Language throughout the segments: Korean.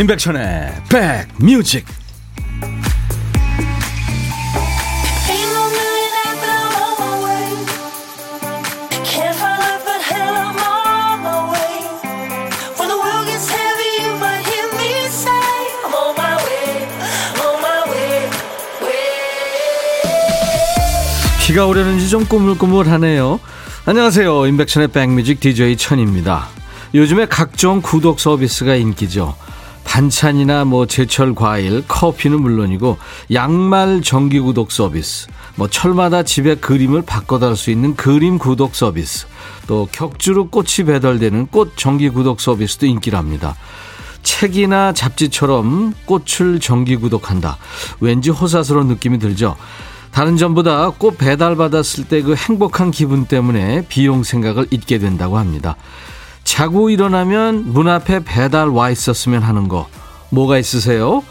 임백천의 백뮤직 비가 오려는지 좀 꾸물꾸물하네요. 안녕하세요. 임백천의 백뮤직 DJ 천입니다. 요즘에 각종 구독 서비스가 인기죠. 반찬이나 뭐 제철 과일, 커피는 물론이고 양말 정기 구독 서비스, 뭐 철마다 집에 그림을 바꿔 달 수 있는 그림 구독 서비스, 또 격주로 꽃이 배달되는 꽃 정기 구독 서비스도 인기랍니다. 책이나 잡지처럼 꽃을 정기 구독한다. 왠지 호사스러운 느낌이 들죠. 다른 점보다 꽃 배달 받았을 때 그 행복한 기분 때문에 비용 생각을 잊게 된다고 합니다. 자고 일어나면 문 앞에 배달 와 있었으면 하는 거 뭐가 있으세요?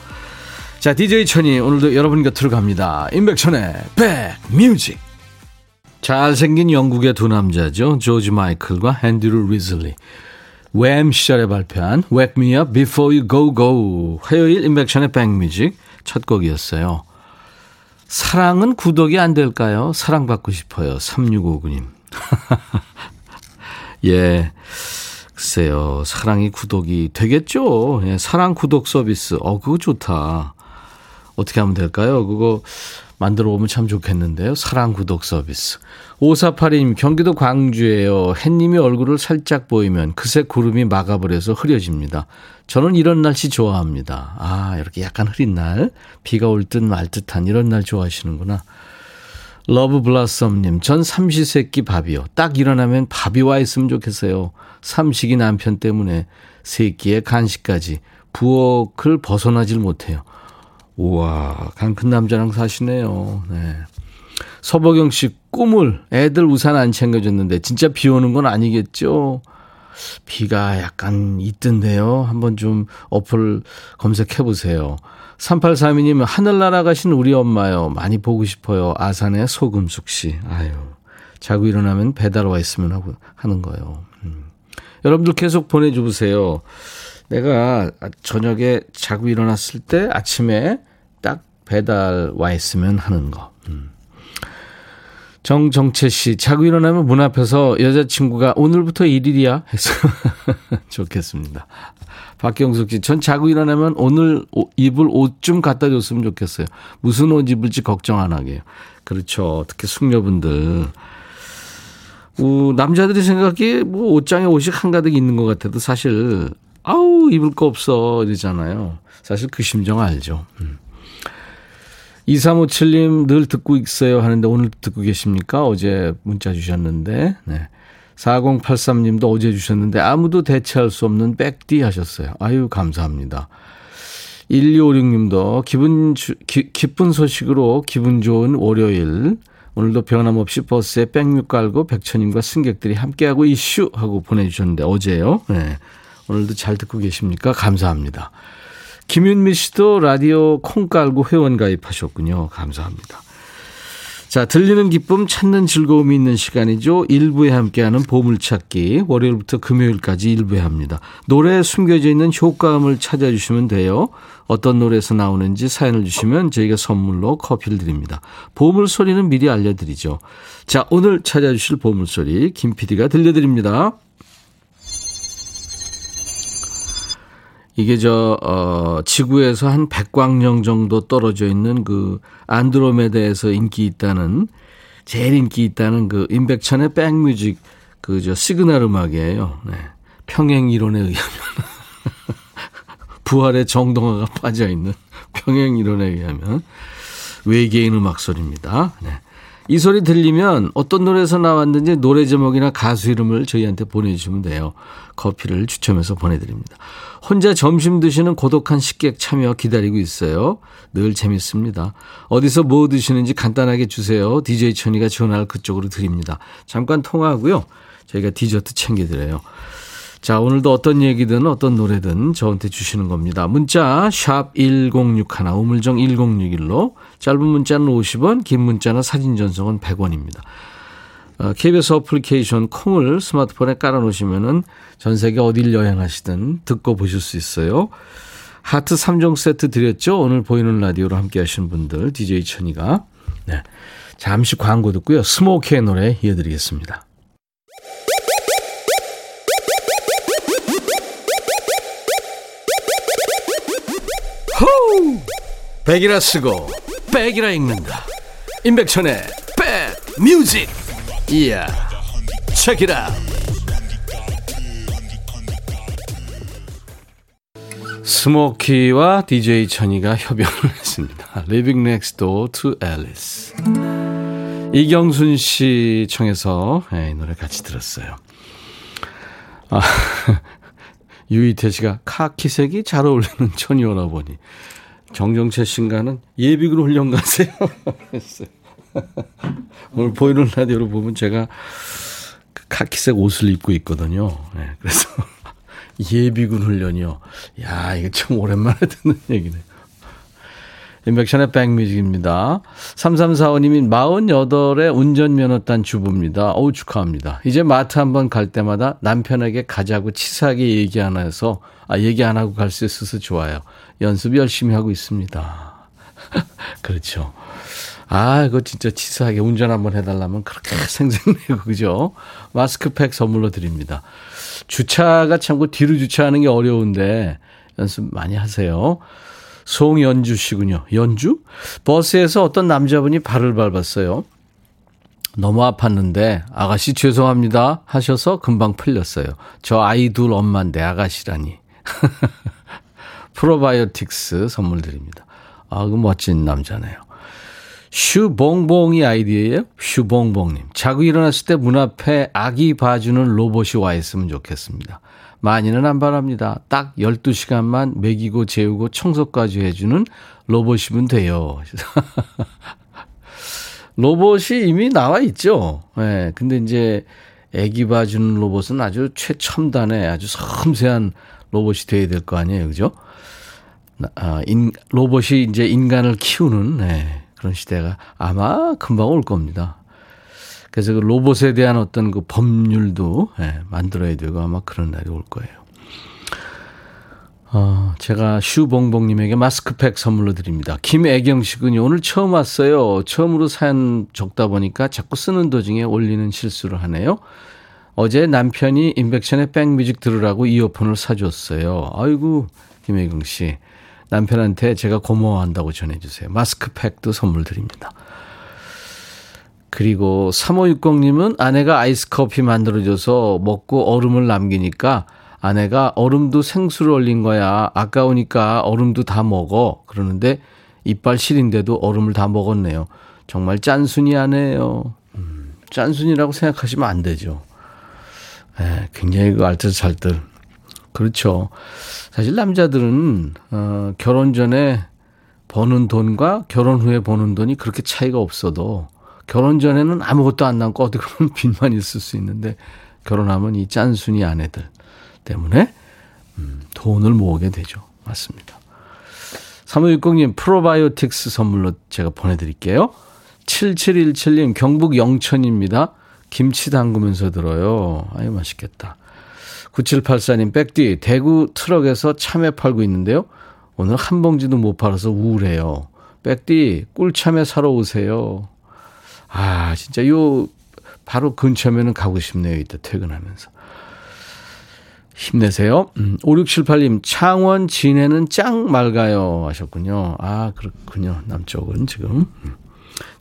자, DJ 천이 오늘도 여러분 곁으로 갑니다. 임백천의 백뮤직. 잘생긴 영국의 두 남자죠. 조지 마이클과 앤드루 리즐리. Wham 시절에 발표한 Wake Me Up Before You Go Go. 화요일 임백천의 백뮤직 첫 곡이었어요. 사랑은 구독이 안 될까요? 사랑받고 싶어요. 3659님. 예. 글쎄요. 사랑이 구독이 되겠죠? 예, 사랑 구독 서비스. 어, 그거 좋다. 어떻게 하면 될까요? 그거 만들어 오면 참 좋겠는데요. 사랑 구독 서비스. 5482님, 경기도 광주에요. 햇님이 얼굴을 살짝 보이면 그새 구름이 막아버려서 흐려집니다. 저는 이런 날씨 좋아합니다. 아, 이렇게 약간 흐린 날, 비가 올 듯 말 듯한 이런 날 좋아하시는구나. Love Blossom님, 전 삼시세끼 밥이요. 딱 일어나면 밥이 와 있으면 좋겠어요. 삼식이 남편 때문에 세끼의 간식까지 부엌을 벗어나질 못해요. 우와, 간 큰 남자랑 사시네요. 네. 서보경 씨, 꿈을 애들 우산 안 챙겨줬는데 진짜 비 오는 건 아니겠죠? 비가 약간 있던데요. 한번 좀 어플 검색해 보세요. 3832님, 하늘 날아가신 우리 엄마요. 많이 보고 싶어요. 아산의 소금숙 씨. 아유, 자고 일어나면 배달 와 있으면 하고, 하는 거요. 음. 여러분들 계속 보내주세요. 내가 저녁에 자고 일어났을 때 아침에 딱 배달 와 있으면 하는 거. 음. 정정채 씨, 자고 일어나면 문 앞에서 여자친구가 오늘부터 일일이야? 해서 좋겠습니다. 박경숙 씨, 전 자고 일어나면 오늘 입을 옷 좀 갖다 줬으면 좋겠어요. 무슨 옷 입을지 걱정 안 하게요. 그렇죠. 특히 숙녀분들. 어, 남자들이 생각하기에 뭐 옷장에 옷이 한가득 있는 것 같아도 사실, 아우, 입을 거 없어. 이러잖아요. 사실 그 심정 알죠. 음. 2357님 늘 듣고 있어요 하는데 오늘 듣고 계십니까? 어제 문자 주셨는데, 네. 4083님도 어제 주셨는데 아무도 대체할 수 없는 백디 하셨어요. 아유, 감사합니다. 1256님도 기분, 주, 기, 기쁜 소식으로 기분 좋은 월요일. 오늘도 변함없이 버스에 백육 깔고 백천님과 승객들이 함께하고 이슈 하고 보내주셨는데 어제요. 네. 오늘도 잘 듣고 계십니까? 감사합니다. 김윤미 씨도 라디오 콩 깔고 회원 가입하셨군요. 감사합니다. 자, 들리는 기쁨 찾는 즐거움이 있는 시간이죠. 일부에 함께하는 보물찾기. 월요일부터 금요일까지 일부에 합니다. 노래에 숨겨져 있는 효과음을 찾아주시면 돼요. 어떤 노래에서 나오는지 사연을 주시면 저희가 선물로 커피를 드립니다. 보물소리는 미리 알려드리죠. 자, 오늘 찾아주실 보물소리 김 PD가 들려드립니다. 이게 저, 어, 지구에서 한 백광령 정도 떨어져 있는 그 안드로메다에서 인기 있다는, 제일 인기 있다는 그 임백천의 백뮤직 그 저 시그널 음악이에요. 네. 평행 이론에 의하면. 부활의 정동하가 빠져 있는 평행 이론에 의하면 외계인 음악 소리입니다. 네. 이 소리 들리면 어떤 노래에서 나왔는지 노래 제목이나 가수 이름을 저희한테 보내주시면 돼요. 커피를 추첨해서 보내드립니다. 혼자 점심 드시는 고독한 식객 참여 기다리고 있어요. 늘 재밌습니다. 어디서 뭐 드시는지 간단하게 주세요. DJ 천이가 전화를 그쪽으로 드립니다. 잠깐 통화하고요. 저희가 디저트 챙겨드려요. 자, 오늘도 어떤 얘기든 어떤 노래든 저한테 주시는 겁니다. 문자 샵 1061, 우물정 1061로 짧은 문자는 50원, 긴 문자나 사진 전송은 100원입니다. KBS 어플리케이션 콩을 스마트폰에 깔아놓으시면은 전 세계 어딜 여행하시든 듣고 보실 수 있어요. 하트 3종 세트 드렸죠? 오늘 보이는 라디오로 함께 하시는 분들, DJ 천이가. 네. 잠시 광고 듣고요. 스모키의 노래 이어드리겠습니다. 호우! 백이라 쓰고, 백이라 읽는다. 임백천의 백 뮤직! 이야, 책이라! 스모키와 DJ 천이가 협연을 했습니다. Living Next Door to Alice. 이경순 씨 청해서 네, 이 노래 같이 들었어요. 아, 유이태 씨가 카키색이 잘 어울리는 천이 오라 보니 정정채 씨가는 예비군 훈련 가세요. 오늘 보이는 라디오로 보면 제가 그 카키색 옷을 입고 있거든요. 네, 그래서 예비군 훈련이요. 야, 이거 참 오랜만에 듣는 얘기네. 인백션의 백뮤직입니다. 3345님이 48의 운전면허 딴 주부입니다. 어우, 축하합니다. 이제 마트 한번 갈 때마다 남편에게 가자고 치사하게 얘기 안 해서, 아, 얘기 안 하고 갈 수 있어서 좋아요. 연습 열심히 하고 있습니다. 그렇죠. 아, 이거 진짜 치사하게 운전 한번 해달라면 그렇게 생생내고, 그죠? 마스크팩 선물로 드립니다. 주차가 참고 뒤로 주차하는 게 어려운데 연습 많이 하세요. 송연주 씨군요. 연주? 버스에서 어떤 남자분이 발을 밟았어요. 너무 아팠는데 아가씨 죄송합니다 하셔서 금방 풀렸어요. 저 아이 둘 엄마인데 아가씨라니. 프로바이오틱스 선물 드립니다. 아, 그 멋진 남자네요. 슈봉봉이 아이디예요? 슈봉봉님. 자고 일어났을 때 문 앞에 아기 봐주는 로봇이 와 있으면 좋겠습니다. 많이는 안 바랍니다. 딱 12시간만 먹이고 재우고 청소까지 해주는 로봇이면 돼요. 로봇이 이미 나와 있죠. 예. 네, 근데 이제 아기 봐주는 로봇은 아주 최첨단의 아주 섬세한 로봇이 돼야 될 거 아니에요. 그죠? 아, 인, 로봇이 이제 인간을 키우는, 네. 그런 시대가 아마 금방 올 겁니다. 그래서 그 로봇에 대한 어떤 그 법률도 예, 만들어야 되고 아마 그런 날이 올 거예요. 어, 제가 슈봉봉님에게 마스크팩 선물로 드립니다. 김애경 씨군요. 오늘 처음 왔어요. 처음으로 사연 적다 보니까 자꾸 쓰는 도중에 올리는 실수를 하네요. 어제 남편이 인백션의 백뮤직 들으라고 이어폰을 사줬어요. 아이고, 김혜경 씨. 남편한테 제가 고마워한다고 전해주세요. 마스크팩도 선물 드립니다. 그리고 3560님은 아내가 아이스 커피 만들어줘서 먹고 얼음을 남기니까 아내가 얼음도 생수를 얼린 거야. 아까우니까 얼음도 다 먹어. 그러는데 이빨 시린데도 얼음을 다 먹었네요. 정말 짠순이 아내예요. 음, 짠순이라고 생각하시면 안 되죠. 에, 굉장히 그 알뜰살뜰. 그렇죠. 사실 남자들은 어, 결혼 전에 버는 돈과 결혼 후에 버는 돈이 그렇게 차이가 없어도 결혼 전에는 아무것도 안 남고 어디 가면 빚만 있을 수 있는데 결혼하면 이 짠순이 아내들 때문에 음, 돈을 모으게 되죠. 맞습니다. 3560님 프로바이오틱스 선물로 제가 보내드릴게요. 7717님 경북 영천입니다. 김치 담그면서 들어요. 아유 맛있겠다. 9784님, 백디, 대구 트럭에서 참외 팔고 있는데요. 오늘 한 봉지도 못 팔아서 우울해요. 백디, 꿀참외 사러 오세요. 아, 진짜 요, 바로 근처면은 가고 싶네요. 이따 퇴근하면서. 힘내세요. 음, 5678님, 창원 진해는 짱 맑아요. 하셨군요. 아, 그렇군요. 남쪽은 지금. 음.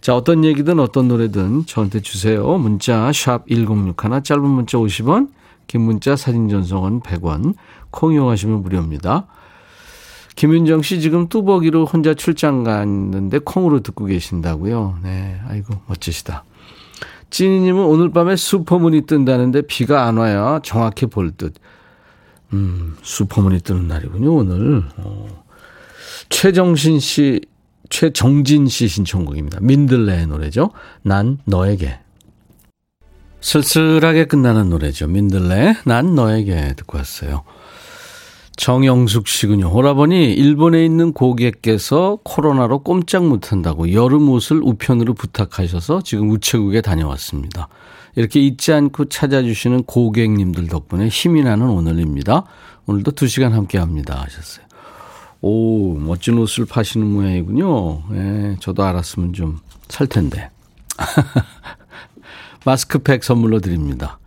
자, 어떤 얘기든 어떤 노래든 저한테 주세요. 문자, 샵 1061, 짧은 문자 50원, 긴 문자 사진 전송은 100원, 콩 이용하시면 무료입니다. 김윤정 씨 지금 뚜벅이로 혼자 출장 갔는데 콩으로 듣고 계신다고요. 네, 아이고 멋지시다. 찐이님은 오늘 밤에 슈퍼문이 뜬다는데 비가 안 와야 정확히 볼 듯. 음, 슈퍼문이 뜨는 날이군요, 오늘. 어. 최정신 씨, 최정진 씨 신청곡입니다. 민들레의 노래죠. 난 너에게. 쓸쓸하게 끝나는 노래죠. 민들레, 난 너에게 듣고 왔어요. 정영숙 씨군요. 오라버니 일본에 있는 고객께서 코로나로 꼼짝 못한다고 여름 옷을 우편으로 부탁하셔서 지금 우체국에 다녀왔습니다. 이렇게 잊지 않고 찾아주시는 고객님들 덕분에 힘이 나는 오늘입니다. 오늘도 두 시간 함께 합니다. 하셨어요. 오, 멋진 옷을 파시는 모양이군요. 예, 저도 알았으면 좀 살 텐데. 마스크팩 선물로 드립니다.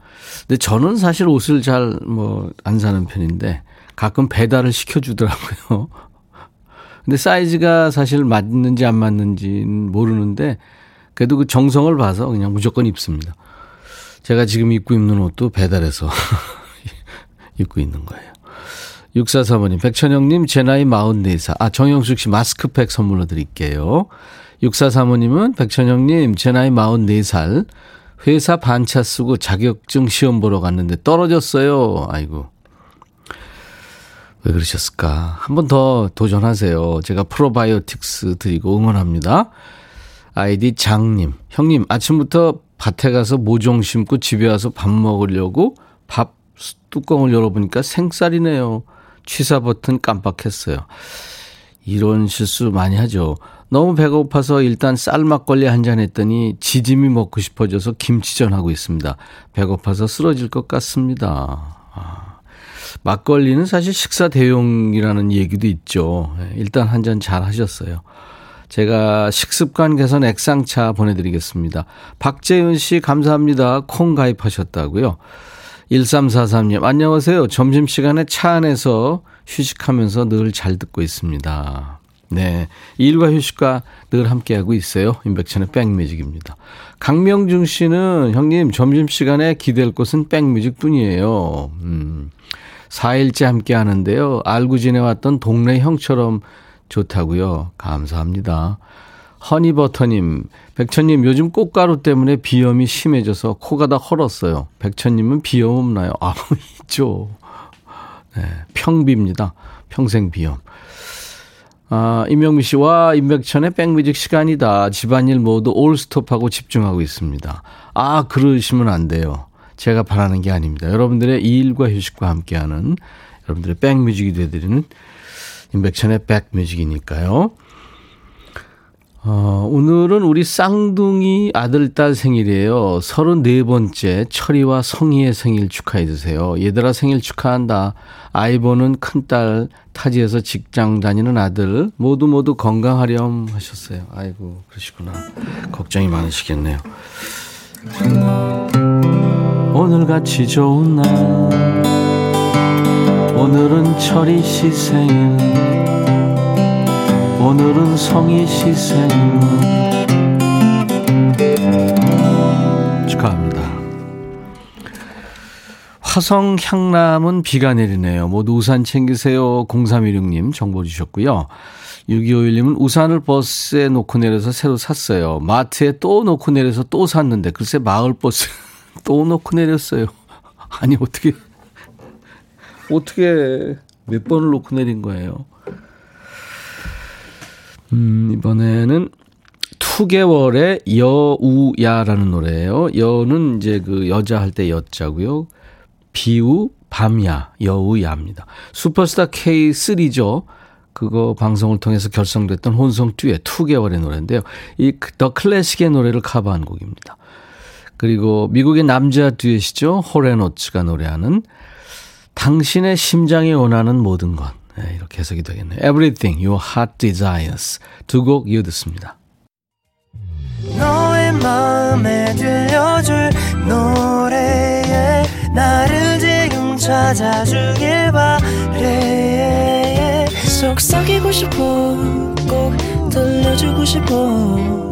근데 저는 사실 옷을 잘 뭐 안 사는 편인데 가끔 배달을 시켜주더라고요. 근데 사이즈가 사실 맞는지 안 맞는지는 모르는데 그래도 그 정성을 봐서 그냥 무조건 입습니다. 제가 지금 입고 있는 옷도 배달해서 입고 있는 거예요. 64사모님, 백천영님, 제 나이 44살. 아, 정영숙 씨 마스크팩 선물로 드릴게요. 64사모님은 백천영님, 제 나이 44살. 회사 반차 쓰고 자격증 시험 보러 갔는데 떨어졌어요. 아이고. 왜 그러셨을까? 한 번 더 도전하세요. 제가 프로바이오틱스 드리고 응원합니다. 아이디 장님. 형님, 아침부터 밭에 가서 모종 심고 집에 와서 밥 먹으려고 밥 뚜껑을 열어보니까 생쌀이네요. 취사 버튼 깜빡했어요. 이런 실수 많이 하죠. 너무 배고파서 일단 쌀 막걸리 한 잔 했더니 지짐이 먹고 싶어져서 김치전 하고 있습니다. 배고파서 쓰러질 것 같습니다. 아, 막걸리는 사실 식사 대용이라는 얘기도 있죠. 예, 일단 한 잔 잘 하셨어요. 제가 식습관 개선 액상차 보내드리겠습니다. 박재윤 씨 감사합니다. 콩 가입하셨다고요. 1343님, 안녕하세요. 점심시간에 차 안에서 휴식하면서 늘 잘 듣고 있습니다. 네. 일과 휴식과 늘 함께하고 있어요. 임백천의 백뮤직입니다. 강명중 씨는 형님 점심시간에 기댈 곳은 백뮤직 뿐이에요. 음. 4일째 함께 하는데요. 알고 지내왔던 동네 형처럼 좋다고요. 감사합니다. 허니버터님, 백천님, 요즘 꽃가루 때문에 비염이 심해져서 코가 다 헐었어요. 백천님은 비염 없나요? 아, 있죠. 네, 평비입니다. 평생 비염. 아, 임영미 씨, 와, 임백천의 백뮤직 시간이다. 집안일 모두 올스톱하고 집중하고 있습니다. 아, 그러시면 안 돼요. 제가 바라는 게 아닙니다. 여러분들의 일과 휴식과 함께하는 여러분들의 백뮤직이 되드리는 임백천의 백뮤직이니까요. 어, 오늘은 우리 쌍둥이 아들, 딸 생일이에요. 34번째 철이와 성희의 생일 축하해 주세요. 얘들아 생일 축하한다. 아이 보는 큰딸, 타지에서 직장 다니는 아들, 모두 모두 건강하렴 하셨어요. 아이고, 그러시구나. 걱정이 많으시겠네요. 오늘같이 좋은 날, 오늘은 철이 시 생일, 오늘은 성희 씨 생일 축하합니다. 화성 향남은 비가 내리네요. 모두 우산 챙기세요. 0316님 정보 주셨고요. 6251님은 우산을 버스에 놓고 내려서 새로 샀어요. 마트에 또 놓고 내려서 또 샀는데 글쎄 마을버스 또 놓고 내렸어요. 아니 어떻게 어떻게 몇 번을 놓고 내린 거예요. 음, 이번에는 2개월의 여우야라는 노래예요. 여는 이제 그 여자 할 때 여자고요. 비우 밤야 여우야입니다. 슈퍼스타 K3죠. 그거 방송을 통해서 결성됐던 혼성 듀엣 2개월의 노래인데요. 이 더 클래식의 노래를 커버한 곡입니다. 그리고 미국의 남자 듀엣이죠. 호레노츠가 노래하는 당신의 심장이 원하는 모든 것. 네, 이렇게 해석이 되겠네요. Everything Your Heart Desires 두 곡 이어 듣습니다. 너의 마음에 들려줄 노래에 나를 지금 찾아주길 바래 속삭이고 싶어 꼭 들려주고 싶어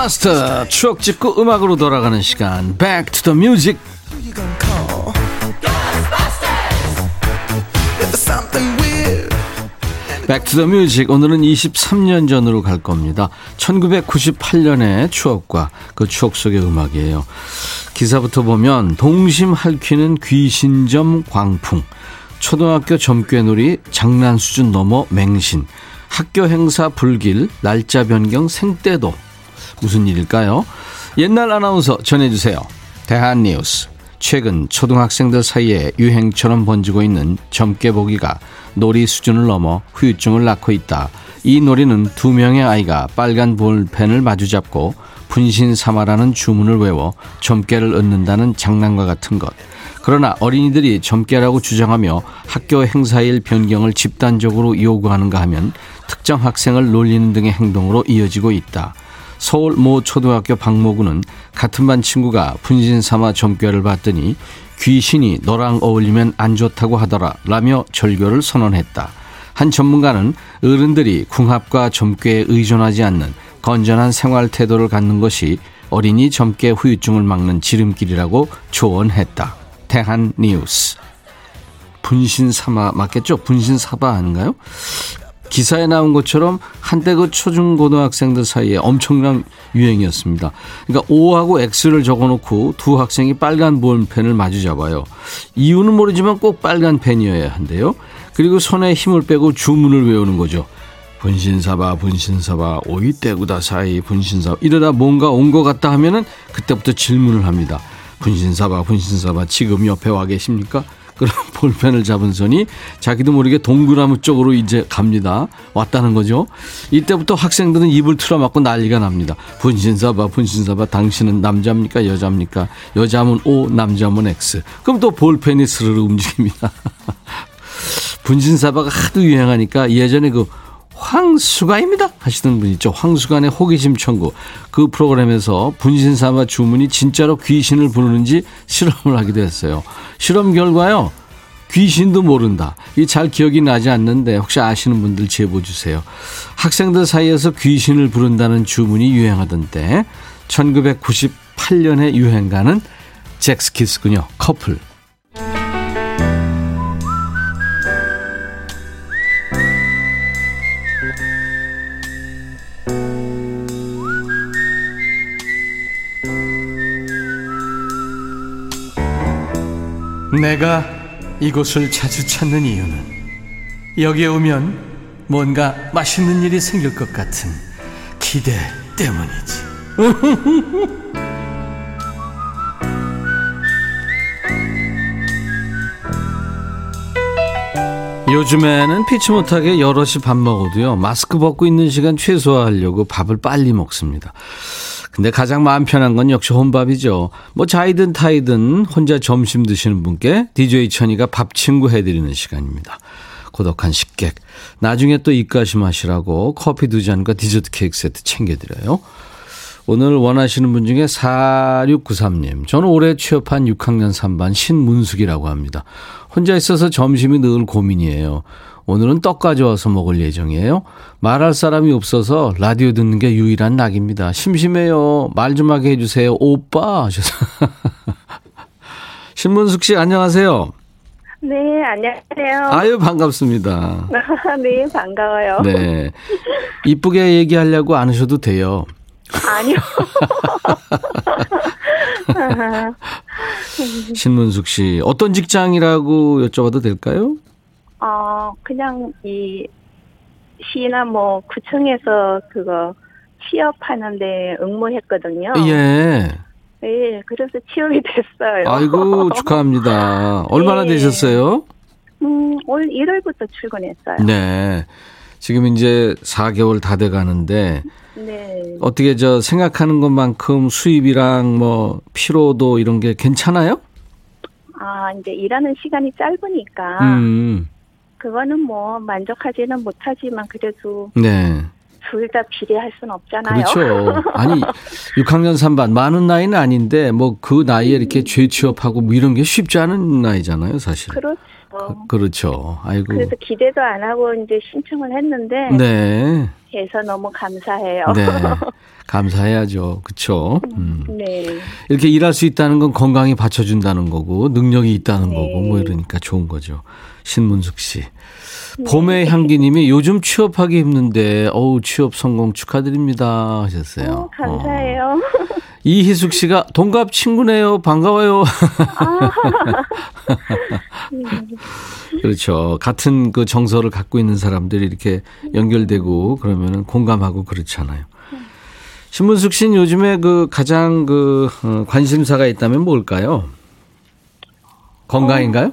고스트바스터 추억 짚고 음악으로 돌아가는 시간 Back to the Music Back to the Music 오늘은 23년 전으로 갈 겁니다. 1998년의 추억과 그 추억 속의 음악이에요. 기사부터 보면 동심 할퀴는 귀신점 광풍 초등학교 점괘놀이 장난 수준 넘어 맹신 학교 행사 불길 날짜 변경 생떼도 무슨 일일까요? 옛날 아나운서 전해주세요. 대한뉴스 최근 초등학생들 사이에 유행처럼 번지고 있는 점괘보기가 놀이 수준을 넘어 후유증을 낳고 있다. 이 놀이는 두 명의 아이가 빨간 볼펜을 마주잡고 분신 삼아라는 주문을 외워 점괘를 얻는다는 장난과 같은 것. 그러나 어린이들이 점괘라고 주장하며 학교 행사일 변경을 집단적으로 요구하는가 하면 특정 학생을 놀리는 등의 행동으로 이어지고 있다. 서울 모 초등학교 박모구는 같은 반 친구가 분신 삼아 점괘를 봤더니 귀신이 너랑 어울리면 안 좋다고 하더라 라며 절교를 선언했다. 한 전문가는 어른들이 궁합과 점괘에 의존하지 않는 건전한 생활 태도를 갖는 것이 어린이 점괘 후유증을 막는 지름길이라고 조언했다. 대한 뉴스. 분신 삼아 맞겠죠? 분신 사바 아닌가요? 기사에 나온 것처럼 한때 그 초중고등학생들 사이에 엄청난 유행이었습니다. 그러니까 O하고 X를 적어놓고 두 학생이 빨간 볼펜을 마주 잡아요. 이유는 모르지만 꼭 빨간 펜이어야 한대요. 그리고 손에 힘을 빼고 주문을 외우는 거죠. 분신사바 분신사바 오이 떼구다 사이 분신사바 이러다 뭔가 온 것 같다 하면은 그때부터 질문을 합니다. 분신사바 분신사바 지금 옆에 와 계십니까? 그런 볼펜을 잡은 손이 자기도 모르게 동그라미 쪽으로 이제 갑니다. 왔다는 거죠. 이때부터 학생들은 입을 틀어막고 난리가 납니다. 분신사바, 분신사바, 당신은 남자입니까? 여자입니까? 여자면 O, 남자면 X. 그럼 또 볼펜이 스르르 움직입니다. 분신사바가 하도 유행하니까 예전에 그 황수가입니다 하시던 분 있죠. 황수간의 호기심 천국. 그 프로그램에서 분신사바 주문이 진짜로 귀신을 부르는지 실험을 하기도 했어요. 실험 결과요. 귀신도 모른다. 이 잘 기억이 나지 않는데 혹시 아시는 분들 제보 주세요. 학생들 사이에서 귀신을 부른다는 주문이 유행하던 때 1998년에 유행가는 잭스키스군요. 커플. 내가 이곳을 자주 찾는 이유는 여기에 오면 뭔가 맛있는 일이 생길 것 같은 기대 때문이지. 요즘에는 피치 못하게 여럿이 밥 먹어도요, 마스크 벗고 있는 시간 최소화하려고 밥을 빨리 먹습니다. 근데 가장 마음 편한 건 역시 혼밥이죠. 뭐 자이든 타이든 혼자 점심 드시는 분께 DJ 천이가 밥 친구 해드리는 시간입니다. 고독한 식객. 나중에 또 입가심 하시라고 커피 두 잔과 디저트 케이크 세트 챙겨드려요. 오늘 원하시는 분 중에 4693님. 저는 올해 취업한 6학년 3반 신문숙이라고 합니다. 혼자 있어서 점심이 늘 고민이에요. 오늘은 떡 가져와서 먹을 예정이에요. 말할 사람이 없어서 라디오 듣는 게 유일한 낙입니다. 심심해요. 말 좀 하게 해주세요. 오빠. 신문숙 씨 안녕하세요. 네, 안녕하세요. 아유, 반갑습니다. 네, 반가워요. 네. 이쁘게 얘기하려고 안 하셔도 돼요. 아니요. 신문숙 씨, 어떤 직장이라고 여쭤봐도 될까요? 어, 그냥 이 시나 뭐 구청에서 그거 취업하는데 응모했거든요. 예. 네, 그래서 취업이 됐어요. 아이고, 축하합니다. 얼마나 네. 되셨어요? 음, 올 1월부터 출근했어요. 네. 지금 이제 4개월 다 돼 가는데 네. 어떻게 저 생각하는 것만큼 수입이랑 뭐 피로도 이런 게 괜찮아요? 아, 이제 일하는 시간이 짧으니까 음. 그거는 뭐 만족하지는 못하지만 그래도 네. 둘 다 비례할 수는 없잖아요. 그렇죠. 아니, 6학년 3반 많은 나이는 아닌데 뭐 그 나이에 이렇게 재취업하고 뭐 이런 게 쉽지 않은 나이잖아요, 사실. 그렇죠. 그, 렇죠 아이고. 그래서 기대도 안 하고 이제 신청을 했는데. 네. 해서 너무 감사해요. 네. 감사해야죠. 그쵸? 음. 네. 이렇게 일할 수 있다는 건 건강이 받쳐준다는 거고, 능력이 있다는 네. 거고, 뭐 이러니까 좋은 거죠. 신문숙 씨. 네. 봄의 향기님이 요즘 취업하기 힘든데, 어우, 취업 성공 축하드립니다. 하셨어요. 어, 감사해요. 어. 이희숙 씨가 동갑 친구네요. 반가워요. 아. 그렇죠. 같은 그 정서를 갖고 있는 사람들이 이렇게 연결되고 그러면은 공감하고 그렇잖아요. 신문숙 씨는 요즘에 그 가장 그 어, 관심사가 있다면 뭘까요? 건강인가요? 어,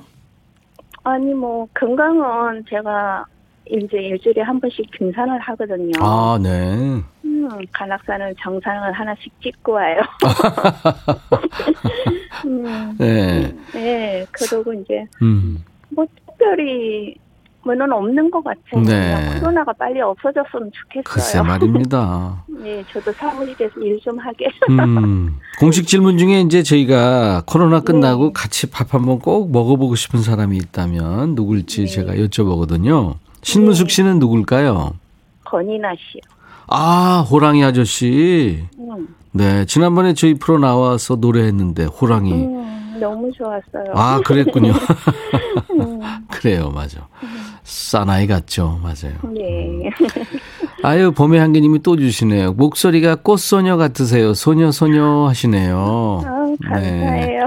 아니 뭐 건강은 제가 이제 일주일에 한 번씩 등산을 하거든요. 아, 네. 음, 간악산을 정상을 하나씩 찍고 와요. 음, 네. 네, 그러고 이제 음. 뭐 특별히 뭐는 없는 것 같아요. 네. 코로나가 빨리 없어졌으면 좋겠어요. 글쎄 말입니다. 네, 저도 사무실에서 일 좀 하게. 음, 공식 질문 중에 이제 저희가 코로나 끝나고 네. 같이 밥 한번 꼭 먹어보고 싶은 사람이 있다면 누굴지 네. 제가 여쭤보거든요. 신문숙 네. 씨는 누굴까요? 권이나 씨요. 아, 호랑이 아저씨. 음. 네, 지난번에 저희 프로 나와서 노래했는데 호랑이. 음, 너무 좋았어요. 아, 그랬군요. 음. 그래요, 맞아. 사나이 같죠, 맞아요. 네. 음. 아유, 봄의 향기님이 또 주시네요. 목소리가 꽃소녀 같으세요. 소녀, 소녀 하시네요. 아, 감사해요. 네.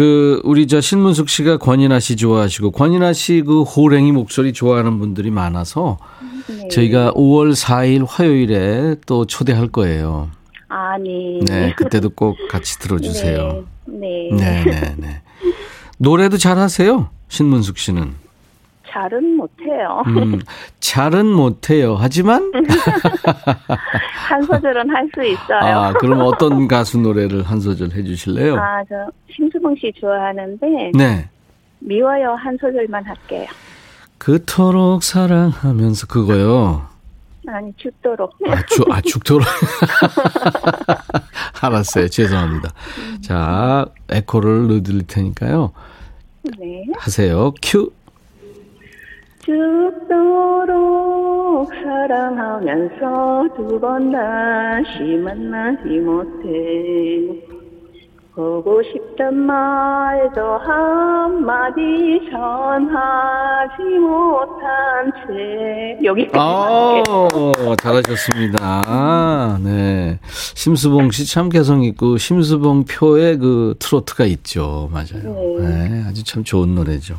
그 우리 저 신문숙 씨가 권인아 씨 좋아하시고 권인아 씨 그 호랭이 목소리 좋아하는 분들이 많아서 네. 저희가 5월 4일 화요일에 또 초대할 거예요. 아, 네. 네, 그때도 꼭 같이 들어주세요. 네. 네, 네, 네. 노래도 잘하세요, 신문숙 씨는. 잘은 못해요. 음, 잘은 못해요. 하지만 한 소절은 할 수 있어요. 아, 그럼 어떤 가수 노래를 한 소절 해주실래요? 아, 저 심수봉 씨 좋아하는데. 네. 미워요 한 소절만 할게요. 그토록 사랑하면서 그거요. 아니 죽도록. 아, 죽, 아 죽도록. 알았어요. 죄송합니다. 자, 에코를 넣어드릴 테니까요. 네. 하세요. 큐. 죽도록 사랑하면서 두 번 다시 만나지 못해 보고 싶단 말도 한마디 전하지 못한 채 여기까지 아, 잘하셨습니다. 네. 심수봉 씨 참 개성 있고 심수봉 표의 그 트로트가 있죠. 맞아요. 네. 네 아주 참 좋은 노래죠.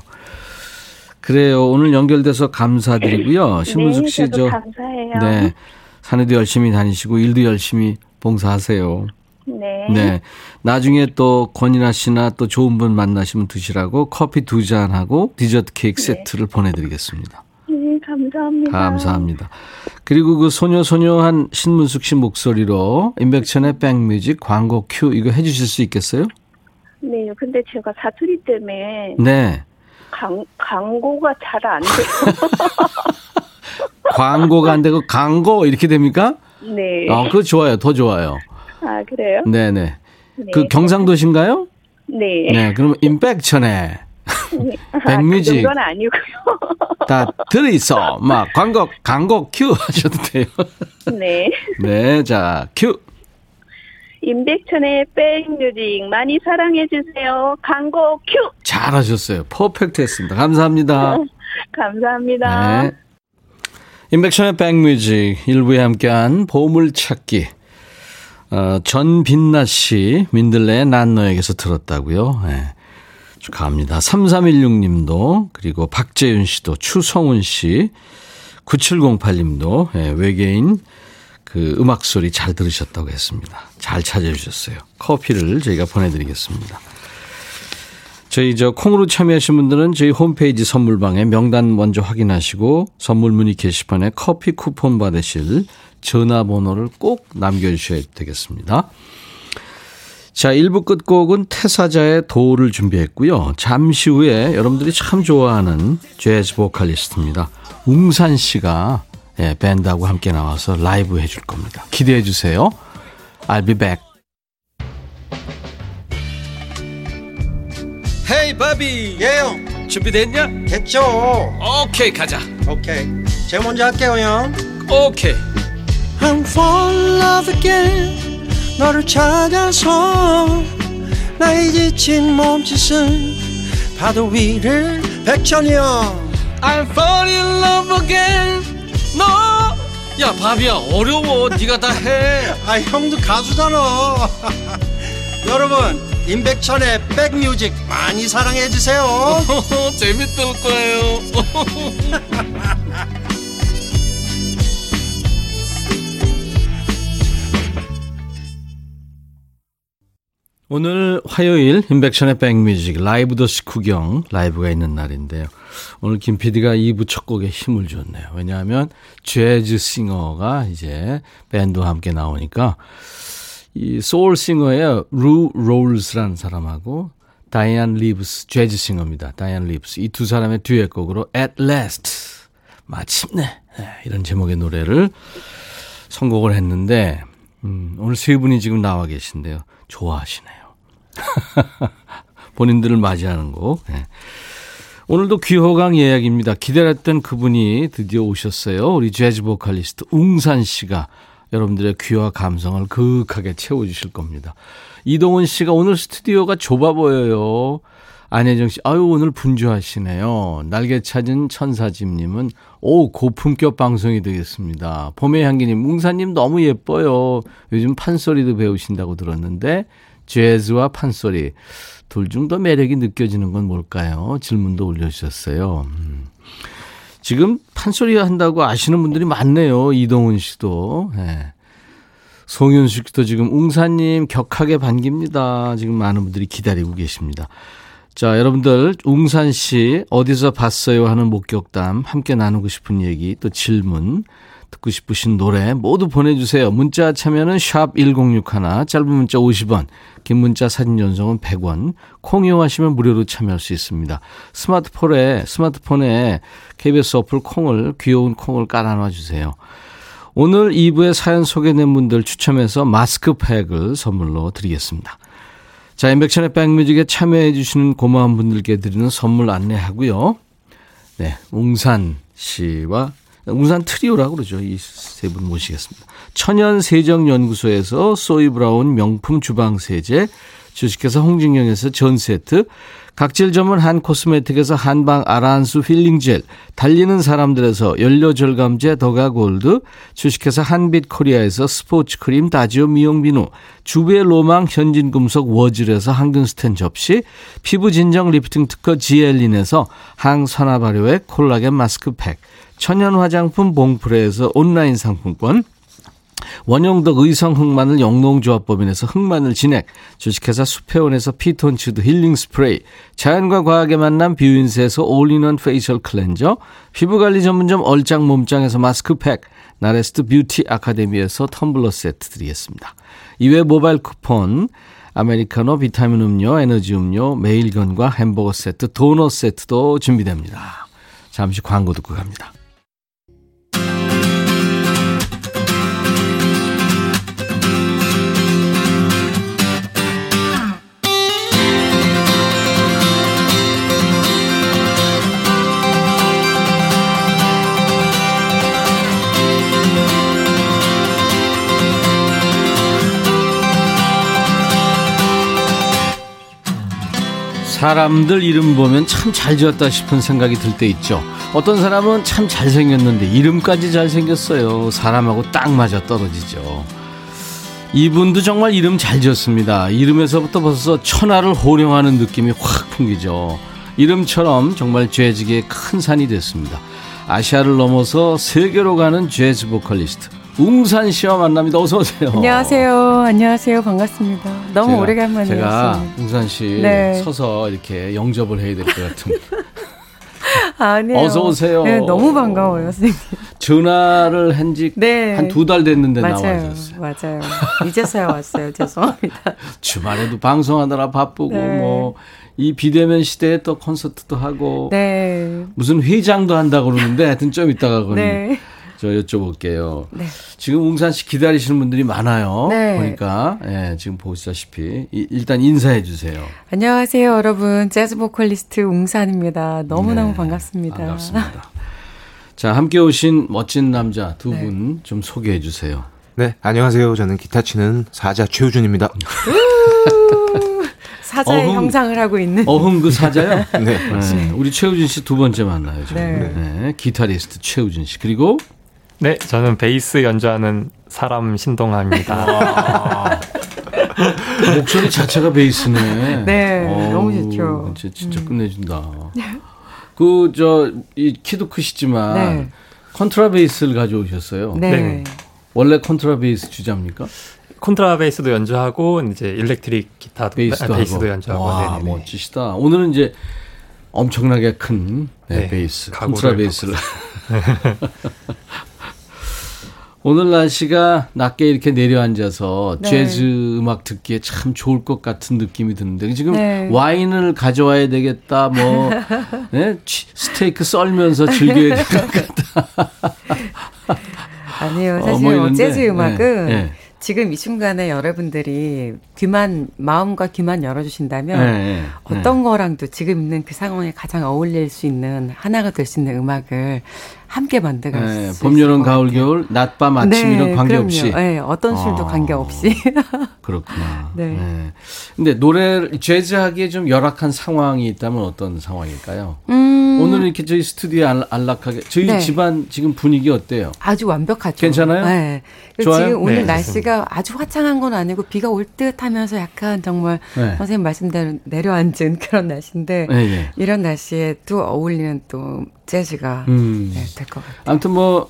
그래요. 오늘 연결돼서 감사드리고요. 네, 신문숙 씨, 네, 저. 감사해요. 네. 산에도 열심히 다니시고, 일도 열심히 봉사하세요. 네. 네. 나중에 또 권인아 씨나 또 좋은 분 만나시면 드시라고 커피 두 잔하고 디저트 케이크 네. 세트를 보내드리겠습니다. 네, 감사합니다. 감사합니다. 그리고 그 소녀소녀한 신문숙 씨 목소리로 임백천의 백뮤직 광고 큐 이거 해주실 수 있겠어요? 네, 근데 제가 사투리 때문에. 네. 강, 광고가 잘 안 돼요. 광고가 안 되고 광고 이렇게 됩니까? 네. 아, 그거 좋아요. 더 좋아요. 아, 그래요? 네네. 네. 그 경상도신가요? 네. 네, 그럼 임팩천에 네. 백뮤직. 아, 그 아니고요. 다 들어있어. 막 광고, 광고 큐 하셔도 돼요. 네. 네, 자, 큐. 임백천의 백뮤직 많이 사랑해 주세요. 광고 큐! 잘하셨어요. 퍼펙트 했습니다. 감사합니다. 감사합니다. 네. 임백천의 백뮤직 일부에 함께한 보물찾기. 어, 전빛나 씨, 민들레의 난 너에게서 들었다고요. 네. 축하합니다. 3316님도, 그리고 박재윤 씨도, 추성훈 씨, 9708님도, 네, 외계인 그 음악 소리 잘 들으셨다고 했습니다. 잘 찾아주셨어요. 커피를 저희가 보내드리겠습니다. 저희 저 콩으로 참여하신 분들은 저희 홈페이지 선물방에 명단 먼저 확인하시고 선물 문의 게시판에 커피 쿠폰 받으실 전화번호를 꼭 남겨주셔야 되겠습니다. 자, 1부 끝곡은 태사자의 도를 준비했고요. 잠시 후에 여러분들이 참 좋아하는 재즈 보컬리스트입니다. 웅산 씨가 예, 밴드하고 함께 나와서 라이브 해줄 겁니다. 기대해 주세요. I'll be back. 헤이 바비 예영 준비됐냐? 됐죠. 오케이 가자. 오케이. 제가 먼저 할게요 형. 오케이. I'm fall in love again. 너를 찾아서 나의 지친 몸짓은 파도 위를 백천이 형. I'm fall in love again. 너. 야 바비야 어려워. 네가 다 해. 아 형도 가수잖아. 여러분. 임백천의 백뮤직 많이 사랑해 주세요. 재밌을 거예요. 오늘 화요일 임백천의 백뮤직 라이브 더시 구경 라이브가 있는 날인데요. 오늘 김 PD가 2부 첫 곡에 힘을 줬네요. 왜냐하면 재즈 singer가 이제 밴드와 함께 나오니까 이 soul singer의 루 롤스라는 사람하고 다이안 리브스 재즈 singer입니다. 다이안 리브스 이 두 사람의 듀엣곡으로 At Last 마침내 네, 이런 제목의 노래를 선곡을 했는데 음, 오늘 세 분이 지금 나와 계신데요. 좋아하시네요. 본인들을 맞이하는 곡. 네. 오늘도 귀호강 예약입니다. 기다렸던 그분이 드디어 오셨어요. 우리 재즈 보컬리스트 웅산 씨가 여러분들의 귀와 감성을 그윽하게 채워주실 겁니다. 이동훈 씨가 오늘 스튜디오가 좁아 보여요. 안혜정 씨, 아유, 오늘 분주하시네요. 날개 찾은 천사집님은, 오, 고품격 방송이 되겠습니다. 봄의 향기님, 뭉사님 너무 예뻐요. 요즘 판소리도 배우신다고 들었는데, 재즈와 판소리, 둘 중 더 매력이 느껴지는 건 뭘까요? 질문도 올려주셨어요. 음. 지금 판소리 한다고 아시는 분들이 많네요. 이동훈 씨도. 네. 송윤숙 씨도 지금 웅사님 격하게 반깁니다. 지금 많은 분들이 기다리고 계십니다. 자, 여러분들 웅산 씨 어디서 봤어요 하는 목격담 함께 나누고 싶은 얘기 또 질문 듣고 싶으신 노래 모두 보내주세요. 문자 참여는 샵 1061, 짧은 문자 50원, 긴 문자 사진 전송은 100원, 콩 이용하시면 무료로 참여할 수 있습니다. 스마트폰에, 스마트폰에 KBS 어플 콩을, 귀여운 콩을 깔아놔 주세요. 오늘 2부에 사연 소개된 분들 추첨해서 마스크팩을 선물로 드리겠습니다. 자, 인백천의 백뮤직에 참여해 주시는 고마운 분들께 드리는 선물 안내하고요. 네, 웅산 씨와 웅산 트리오라고 그러죠. 이 세 분 모시겠습니다. 천연세정연구소에서 소이브라운 명품 주방세제, 주식회사 홍진경에서 전세트, 각질 전문 한 코스메틱에서 한방 아라한수 힐링젤, 달리는 사람들에서 연료절감제 더가골드, 주식회사 한빛코리아에서 스포츠크림 다지오 미용비누, 주부의 로망 현진금속 워즐에서 항균스텐 접시, 피부진정 리프팅 특허 지엘린에서 항산화 발효액 콜라겐 마스크팩, 천연 화장품 봉프레에서 온라인 상품권, 원형덕 의성 흑마늘 영농조합법인에서 흑마늘 진액, 주식회사 수페온에서 피톤치드 힐링 스프레이, 자연과 과학의 만남 뷰인스에서 all-in-one facial cleanser, 피부관리 전문점 얼짱 몸짱에서 마스크팩, 나레스트 뷰티 아카데미에서 텀블러 세트 드리겠습니다. 이외 모바일 쿠폰, 아메리카노 비타민 음료, 에너지 음료, 매일견과 햄버거 세트, 도넛 세트도 준비됩니다. 잠시 광고 듣고 갑니다. 사람들 이름 보면 참 잘 지었다 싶은 생각이 들 때 있죠. 어떤 사람은 참 잘생겼는데 이름까지 잘생겼어요. 사람하고 딱 맞아 떨어지죠. 이분도 정말 이름 잘 지었습니다. 이름에서부터 벌써 천하를 호령하는 느낌이 확 풍기죠. 이름처럼 정말 재즈계의 큰 산이 됐습니다. 아시아를 넘어서 세계로 가는 재즈 보컬리스트 웅산 씨와 만납니다. 어서 오세요. 안녕하세요. 안녕하세요. 반갑습니다. 너무 제가, 오래간만이었어요. 제가 웅산 씨 네. 서서 이렇게 영접을 해야 될 것 같은. 아니요. 어서 오세요. 네, 너무 반가워요, 선생님. 전화를 한지 네. 한두 달 됐는데 나와주셨어요. 맞아요. 이제서야 왔어요. 죄송합니다. 주말에도 방송하느라 바쁘고 네. 뭐이 비대면 시대에 또 콘서트도 하고 네. 무슨 회장도 한다고 그러는데 하여튼 좀 이따가 그건 네. 저 여쭤볼게요. 네. 지금 웅산 씨 기다리시는 분들이 많아요. 네. 보니까 예, 지금 보시다시피 일단 인사해 주세요. 안녕하세요, 여러분. 재즈 보컬리스트 웅산입니다. 너무너무 네. 반갑습니다. 반갑습니다. 자, 함께 오신 멋진 남자 두 분좀 네. 소개해 주세요. 네, 안녕하세요. 저는 기타 치는 사자 최우준입니다. 사자의 어흥, 형상을 하고 있는. 어흥 그 사자요? 네. 네. 우리 최우진 씨두 번째 만나요. 지금. 네. 네. 기타리스트 최우진 씨. 그리고 네, 저는 베이스 연주하는 사람 신동아입니다. 목소리 자체가 베이스네. 네, 오, 너무 좋죠. 진짜, 진짜 음. 끝내준다. 그, 저, 이 키도 크시지만, 네. 컨트라베이스를 가져오셨어요. 네. 네. 원래 컨트라베이스 주자입니까? 콘트라베이스도 연주하고 이제 electric 기타도 베이스도, 아, 베이스도 연주하고 와, 네네네. 멋지시다. 오늘은 이제 엄청나게 큰 네, 네, 베이스, 콘트라베이스를. 오늘 날씨가 낮게 이렇게 내려앉아서 네. 재즈 음악 듣기에 참 좋을 것 같은 느낌이 드는데 지금 네. 와인을 가져와야 되겠다 뭐 네? 스테이크 썰면서 즐겨야 될 것 같다. 아니요 사실 어, 뭐 재즈 음악은 네, 네. 지금 이 순간에 여러분들이 귀만 마음과 귀만 열어주신다면 네, 네, 어떤 네. 거랑도 지금 있는 그 상황에 가장 어울릴 수 있는 하나가 될 수 있는 음악을 함께 만들어갈 네, 봄, 여름, 가을, 겨울, 낮, 밤, 아침 네, 이런 관계없이. 네, 어떤 술도 아, 관계없이. 그렇구나. 네. 네. 근데 노래 재즈하기에 좀 열악한 상황이 있다면 어떤 상황일까요? 음. 오늘 이렇게 저희 스튜디오에 안락하게 저희 네. 집안 지금 분위기 어때요? 아주 완벽하죠. 괜찮아요? 네. 좋아요? 지금 오늘 네. 날씨가 아주 화창한 건 아니고 비가 올 듯 하면서 약간 정말 네. 선생님 말씀대로 내려앉은 그런 날씨인데 네, 네. 이런 날씨에 또 어울리는 또 재즈가 음. 네, 될것 같아요. 아무튼 뭐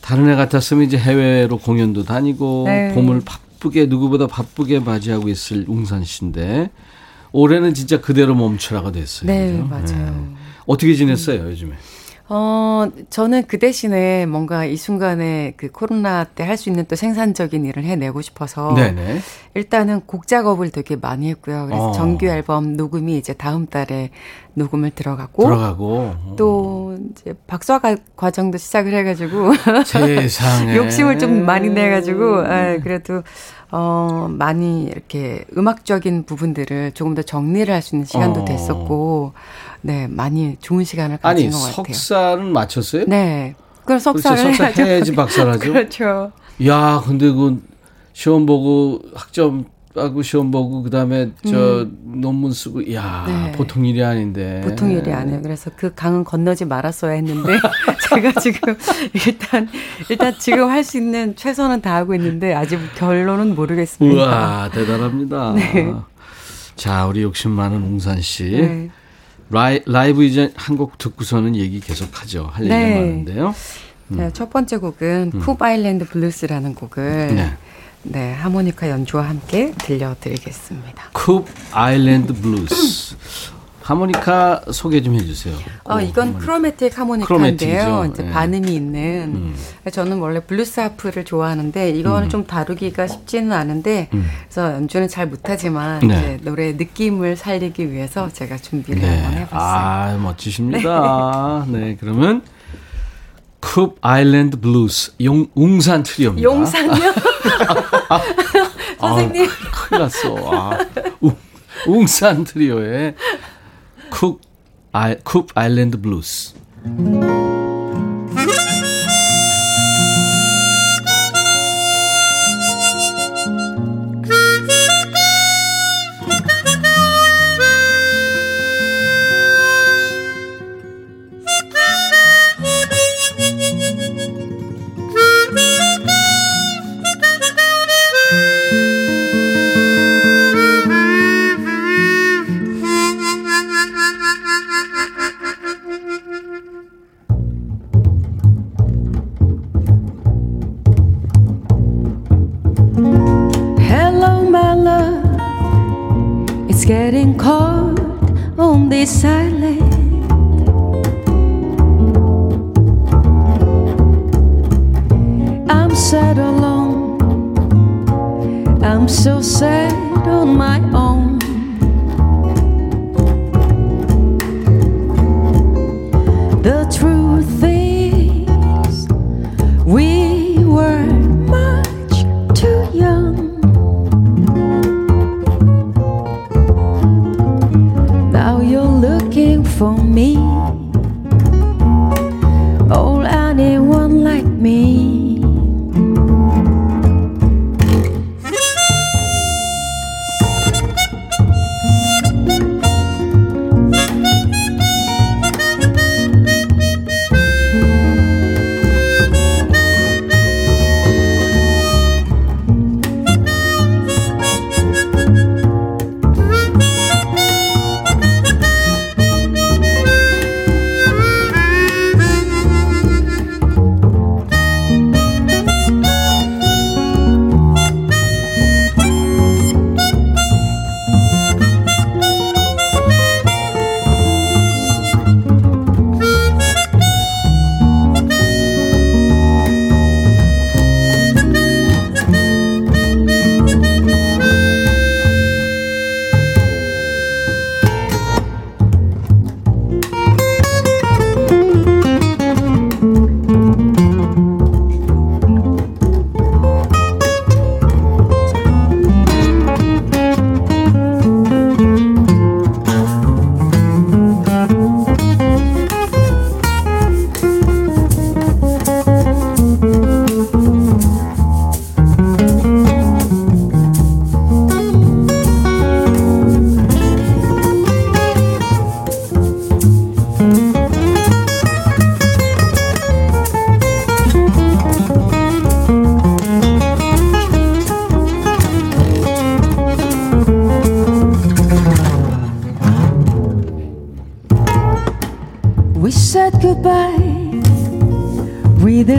다른 애 같았으면 이제 해외로 공연도 다니고 네. 봄을 바쁘게 누구보다 바쁘게 맞이하고 있을 웅산 씨인데 올해는 진짜 그대로 멈추라가 됐어요. 네, 그죠? 맞아요. 네. 어떻게 지냈어요, 요즘에? 어, 저는 그 대신에 뭔가 이 순간에 그 코로나 때 할 수 있는 또 생산적인 일을 해내고 싶어서 네네. 일단은 곡 작업을 되게 많이 했고요. 그래서 어. 정규 앨범 녹음이 이제 다음 달에 녹음을 들어가고 들어가고 또 이제 박사 과정도 시작을 해가지고 세상에 욕심을 좀 많이 내가지고 아, 그래도 어 많이 이렇게 음악적인 부분들을 조금 더 정리를 할 수 있는 시간도 어. 됐었고 네 많이 좋은 시간을 가진 아니, 것 같아요. 석사는 마쳤어요? 네. 그럼 석사를 그렇죠. 석사 해야지 박사라죠. 그렇죠. 야 근데 그 시험 보고 학점 하고 시험 보고 그다음에 저 음. 논문 쓰고 야 네. 보통 일이 아닌데 보통 일이 아니에요. 그래서 그 강은 건너지 말았어야 했는데 제가 지금 일단 일단 지금 할 수 있는 최선은 다 하고 있는데 아직 결론은 모르겠습니다. 우와 대단합니다. 네. 자 우리 욕심 많은 웅산 씨 네. 라이, 라이브 이제 한 곡 듣고서는 얘기 계속하죠. 할 얘기가 네. 많은데요. 음. 네, 첫 번째 곡은 음. Koop Island Blues라는 곡을 네. 네, 하모니카 연주와 함께 들려드리겠습니다. Koop Island Blues. 하모니카 소개 좀 해주세요. 어, 이건 하모니카. chromatic 하모니카인데요. 이제 네. 반음이 있는. 음. 저는 원래 블루스 하프를 좋아하는데 이거는 음. 좀 다루기가 쉽지는 않은데 음. 그래서 연주는 잘 못하지만 네. 노래 느낌을 살리기 위해서 제가 준비를 네. 한번 해봤어요. 아 멋지십니다. 네, 네 그러면 Koop Island Blues 용, 웅산 트리오입니다. 용산요? 아, 선생님. 아, 큰일 났어. 아, 웅, 웅산 트리오의 쿡, 아, Koop Isl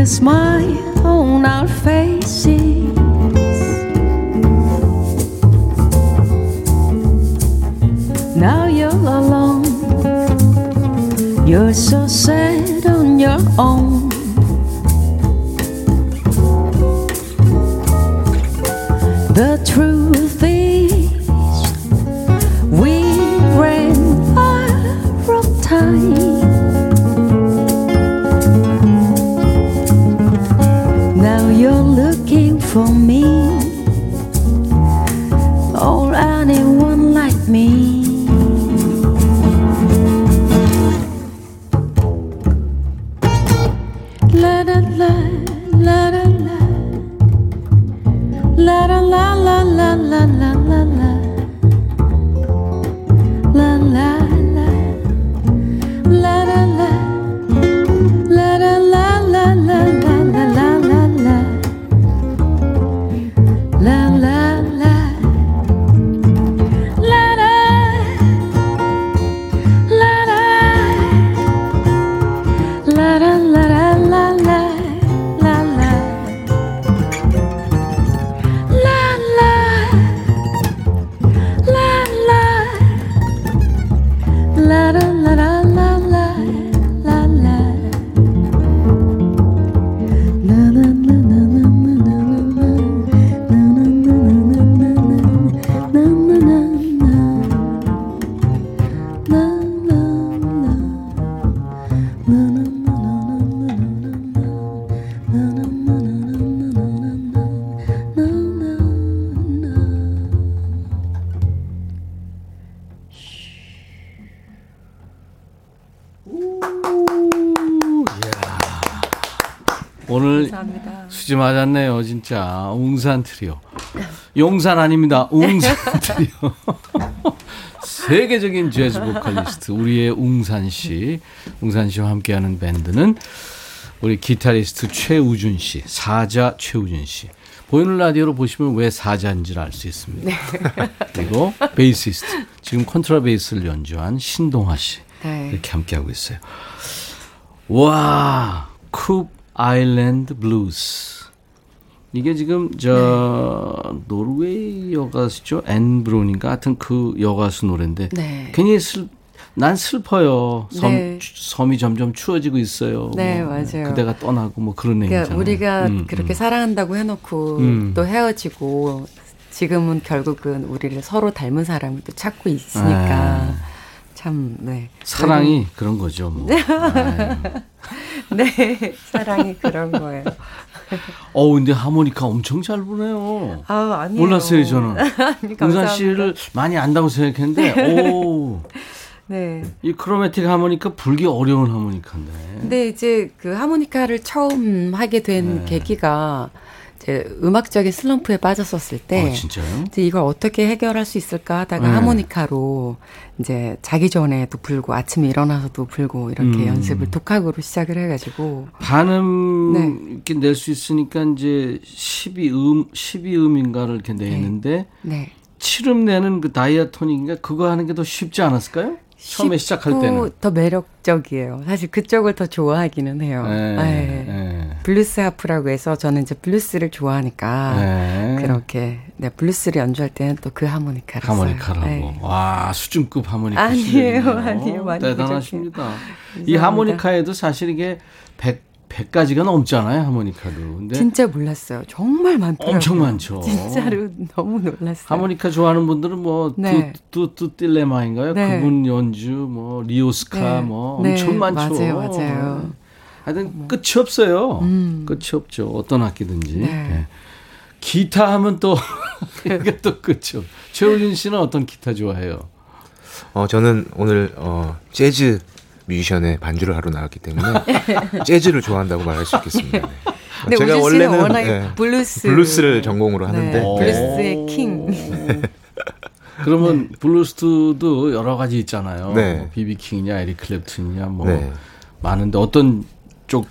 smile. 수지 맞았네요, 진짜. 웅산 트리오. 용산 아닙니다. 웅산 트리오. 세계적인 재즈 보컬리스트 우리의 웅산 씨, 웅산 씨와 함께하는 밴드는 우리 기타리스트 최우준 씨, 사자 최우준 씨. 보이는 라디오로 보시면 왜 사자인지를 알 수 있습니다. 네. 그리고 베이시스트, 지금 컨트라베이스를 연주한 신동환 씨 네. 이렇게 함께하고 있어요. 와, Koop Island Blues. 이게 지금 저 네. 노르웨이 여가수죠 앤 브론인가 하여튼 그 여가수 노래인데 네. 괜히 슬, 난 슬퍼요. 섬, 네. 섬이 점점 추워지고 있어요. 네, 뭐, 맞아요. 그대가 떠나고 뭐 그런 그러니까 얘기잖아요. 우리가 음, 그렇게 음. 사랑한다고 해놓고 음. 또 헤어지고 지금은 결국은 우리를 서로 닮은 사람을 또 찾고 있으니까. 네. 참, 네. 사랑이 그런 거죠, 뭐. 네, 사랑이 그런 거예요. 어, 근데 하모니카 엄청 잘 부네요. 아, 아니에요. 몰랐어요, 저는. 은사 씨를 많이 안다고 생각했는데, 오. 네. 이 크로매틱 하모니카 불기 어려운 하모니카인데. 근데 이제 그 하모니카를 처음 하게 된 네. 계기가 제 음악적인 슬럼프에 빠졌었을 때, 어, 진짜요? 이제 이걸 어떻게 해결할 수 있을까 하다가 네. 하모니카로 이제 자기 전에도 불고 아침에 일어나서도 불고 이렇게 음. 연습을 독학으로 시작을 해가지고 반음 네. 이렇게 낼 수 있으니까 이제 12음 12음인가를 이렇게 내는데 네. 7음 내는 그 diatonic인가 그거 하는 게 더 쉽지 않았을까요? 처음에 시작할 때는 더 매력적이에요. 사실 그쪽을 더 좋아하기는 해요. 네, 네. 네. 블루스 하프라고 해서 저는 이제 블루스를 좋아하니까 네. 그렇게 네, 블루스를 연주할 때는 또 그 하모니카를 하모니카라고. 네. 와 수준급 하모니카 아니에요, 아니에요. 대단하십니다. 이 하모니카에도 사실 이게 100 100가지가 넘잖아요, 하모니카도. 근데 진짜 몰랐어요. 정말 많더라고요. 엄청 많죠. 진짜로 너무 놀랐어요. 하모니카 좋아하는 분들은 뭐 네. 뚜뚜 딜레마인가요? 네. 그분 연주 뭐 리오스카 네. 뭐 네. 엄청 많죠. 맞아요, 맞아요. 하여튼 끝이 없어요. 음. 끝이 없죠. 어떤 악기든지. 네. 네. 기타 하면 또 이게 또 끝이요. 최우준 씨는 어떤 기타 좋아해요? 어 저는 오늘 어 재즈 뮤지션의 반주를 하러 나왔기 때문에 재즈를 좋아한다고 말할 수 있겠습니다. 네. 제가 원래는 워낙 네, 블루스 블루스를 전공으로 하는데 네, 블루스의 king. 그러면 네. 블루스도 여러 가지 있잖아요. 네. 비비킹이냐 에릭 클랩튼이냐 뭐 네. 많은데 어떤 쪽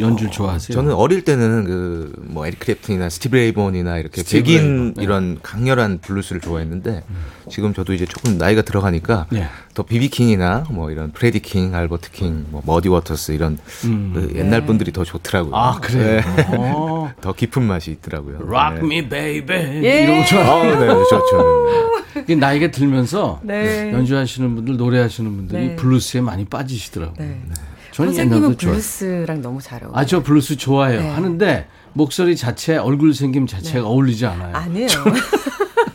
연주를 좋아하세요? 저는 어릴 때는 그 뭐 에릭 클랩튼이나 스티비 레이 본이나 이렇게 백인 네. 이런 강렬한 블루스를 좋아했는데 음. 지금 저도 이제 조금 나이가 들어가니까 네. 더 비비킹이나 뭐 이런 프레디 킹, 알버트 킹, 뭐 머디 워터스 이런 음. 그 옛날 네. 분들이 더 좋더라고요. 아 그래요? 네. 어. 더 깊은 맛이 있더라고요. Rock me baby 예. 이런 거 좋아. 네, 좋죠. 네. 나이가 들면서 네. 연주하시는 분들, 노래하시는 분들이 네. 블루스에 많이 빠지시더라고요. 네. 저는 선생님은 블루스랑 너무 잘 어울려요. 아, 저 블루스 좋아해요. 네. 하는데 목소리 자체, 얼굴 생김 자체가 네. 어울리지 않아요. 아니에요.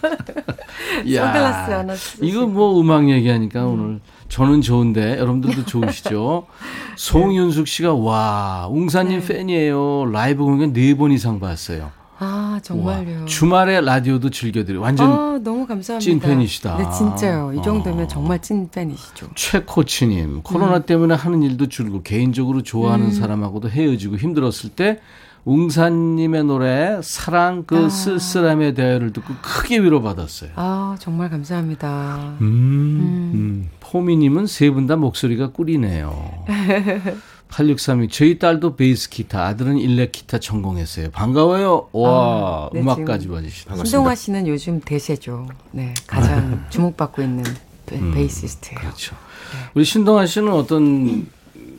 선글라스 하나 쓰 이거 뭐 음악 얘기하니까 음. 오늘 저는 좋은데 여러분들도 좋으시죠? 송윤숙 씨가 와 웅산님 네. 팬이에요. 라이브 공연 네 번 이상 봤어요. 아 정말요. 와, 주말에 라디오도 즐겨들어. 완전 아, 너무 감사합니다. 찐 팬이시다. 네 진짜요. 이 정도면 아. 정말 찐 팬이시죠. 최코치님 코로나 음. 때문에 하는 일도 줄고 개인적으로 좋아하는 음. 사람하고도 헤어지고 힘들었을 때 웅사님의 노래 사랑 그 아. 쓸쓸함의 대화를 듣고 크게 위로받았어요. 아 정말 감사합니다. 음, 음. 음. 포미님은 세 분 다 목소리가 꿀이네요. 8632 저희 딸도 베이스 기타 아들은 일렉 기타 전공했어요. 반가워요. 와 아, 네, 음악까지 봐주시다. 신동아 씨는 요즘 대세죠. 네 가장 주목받고 있는 베, 음, 이시스트예요 그렇죠. 네. 우리 신동아 씨는 어떤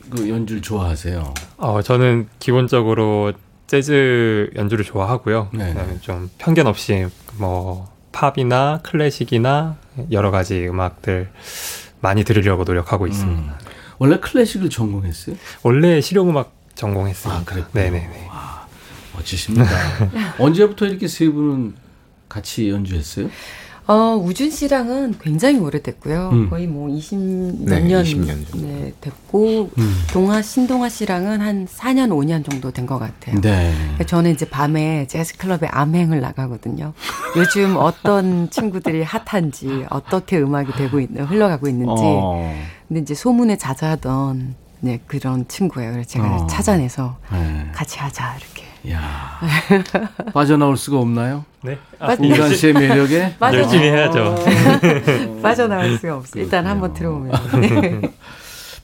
그 연주를 좋아하세요? 어 저는 기본적으로 재즈 연주를 좋아하고요. 네. 좀 편견 없이 뭐 팝이나 클래식이나 여러 가지 음악들 많이 들으려고 노력하고 있습니다. 음. 원래 클래식을 전공했어요? 원래 실용음악 전공했어요. 아, 그래요? 네네네. 와, 멋지십니다. 언제부터 이렇게 세 분은 같이 연주했어요? 어, 우준 씨랑은 굉장히 오래됐고요. 음. 거의 뭐 20몇 네, 년 20년 네, 됐고 음. 동아 신동아 씨랑은 한 4년 5년 정도 된 것 같아요. 네. 그러니까 저는 이제 밤에 재즈 클럽에 암행을 나가거든요. 요즘 어떤 친구들이 핫한지 어떻게 음악이 되고 있는 흘러가고 있는지. 어. 근데 이제 소문에 자자하던 네, 그런 친구예요. 그래서 제가 어. 찾아내서 네. 같이 하자 이렇게. 야 빠져나올 수가 없나요? 네. 아, 인간 씨의 매력에 열심히 해야죠. 빠져나올 수가 없어요. 일단 한번 들어보면. 네.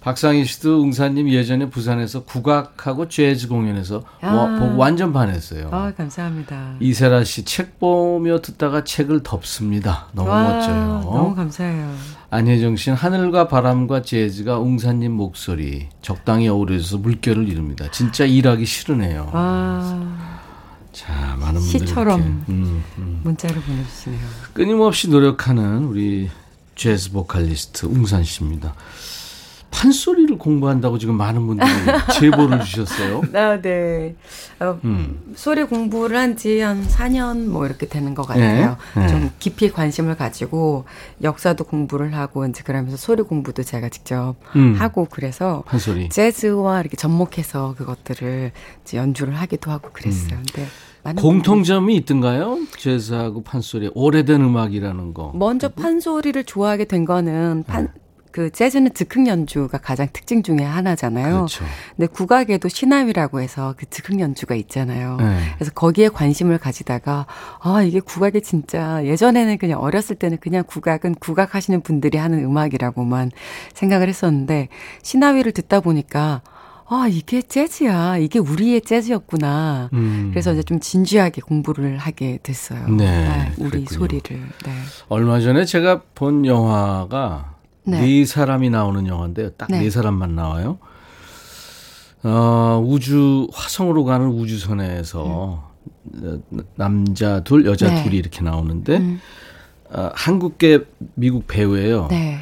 박상희 씨도 웅사님 예전에 부산에서 국악하고 재즈 공연에서 아. 와, 보고 완전 반했어요. 아, 감사합니다. 이세라 씨 책 보며 듣다가 책을 덮습니다. 너무 와, 멋져요. 너무 감사해요. 안혜정 씨는 하늘과 바람과 재즈가 웅사님 목소리 적당히 어우러져서 물결을 이룹니다. 진짜 일하기 싫으네요. 아. 자, 많은 분들이 시처럼 음, 음. 문자를 보내주시네요. 끊임없이 노력하는 우리 재즈 보컬리스트 웅산 씨입니다. 판소리를 공부한다고 지금 많은 분들이 제보를 주셨어요. 아, 네. 어, 음. 소리 공부를 한 지 한 4년 뭐 이렇게 되는 것 같아요. 네. 네. 좀 깊이 관심을 가지고 역사도 공부를 하고 이제 그러면서 소리 공부도 제가 직접 음. 하고 그래서 판소리. 재즈와 이렇게 접목해서 그것들을 연주를 하기도 하고 그랬어요. 음. 근데 공통점이 있던가요? 재즈하고 판소리 오래된 음악이라는 거. 먼저 판소리를 좋아하게 된 거는 판 네. 그 재즈는 즉흥 연주가 가장 특징 중에 하나잖아요. 그렇죠. 근데 국악에도 시나위라고 해서 그 즉흥 연주가 있잖아요. 네. 그래서 거기에 관심을 가지다가 아 이게 국악이 진짜 예전에는 그냥 어렸을 때는 그냥 국악은 국악 하시는 분들이 하는 음악이라고만 생각을 했었는데 시나위를 듣다 보니까 아, 이게 재즈야. 이게 우리의 재즈였구나. 음. 그래서 이제 좀 진지하게 공부를 하게 됐어요. 네. 네 우리 그랬군요. 소리를. 네. 얼마 전에 제가 본 영화가 네, 네 사람이 나오는 영화인데요. 딱네 네 사람만 나와요. 어, 우주, 화성으로 가는 우주선에서 음. 남자 둘, 여자 네. 둘이 이렇게 나오는데, 음. 어, 한국계 미국 배우예요. 네.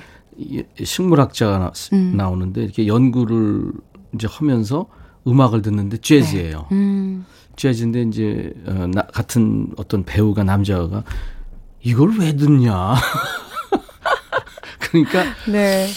식물학자가 나, 음. 나오는데 이렇게 연구를 이제 하면서 음악을 듣는데 재즈예요. 네. 음. 재즈인데 이제 어, 나, 같은 어떤 배우가 남자가 이걸 왜 듣냐? 그러니까 네.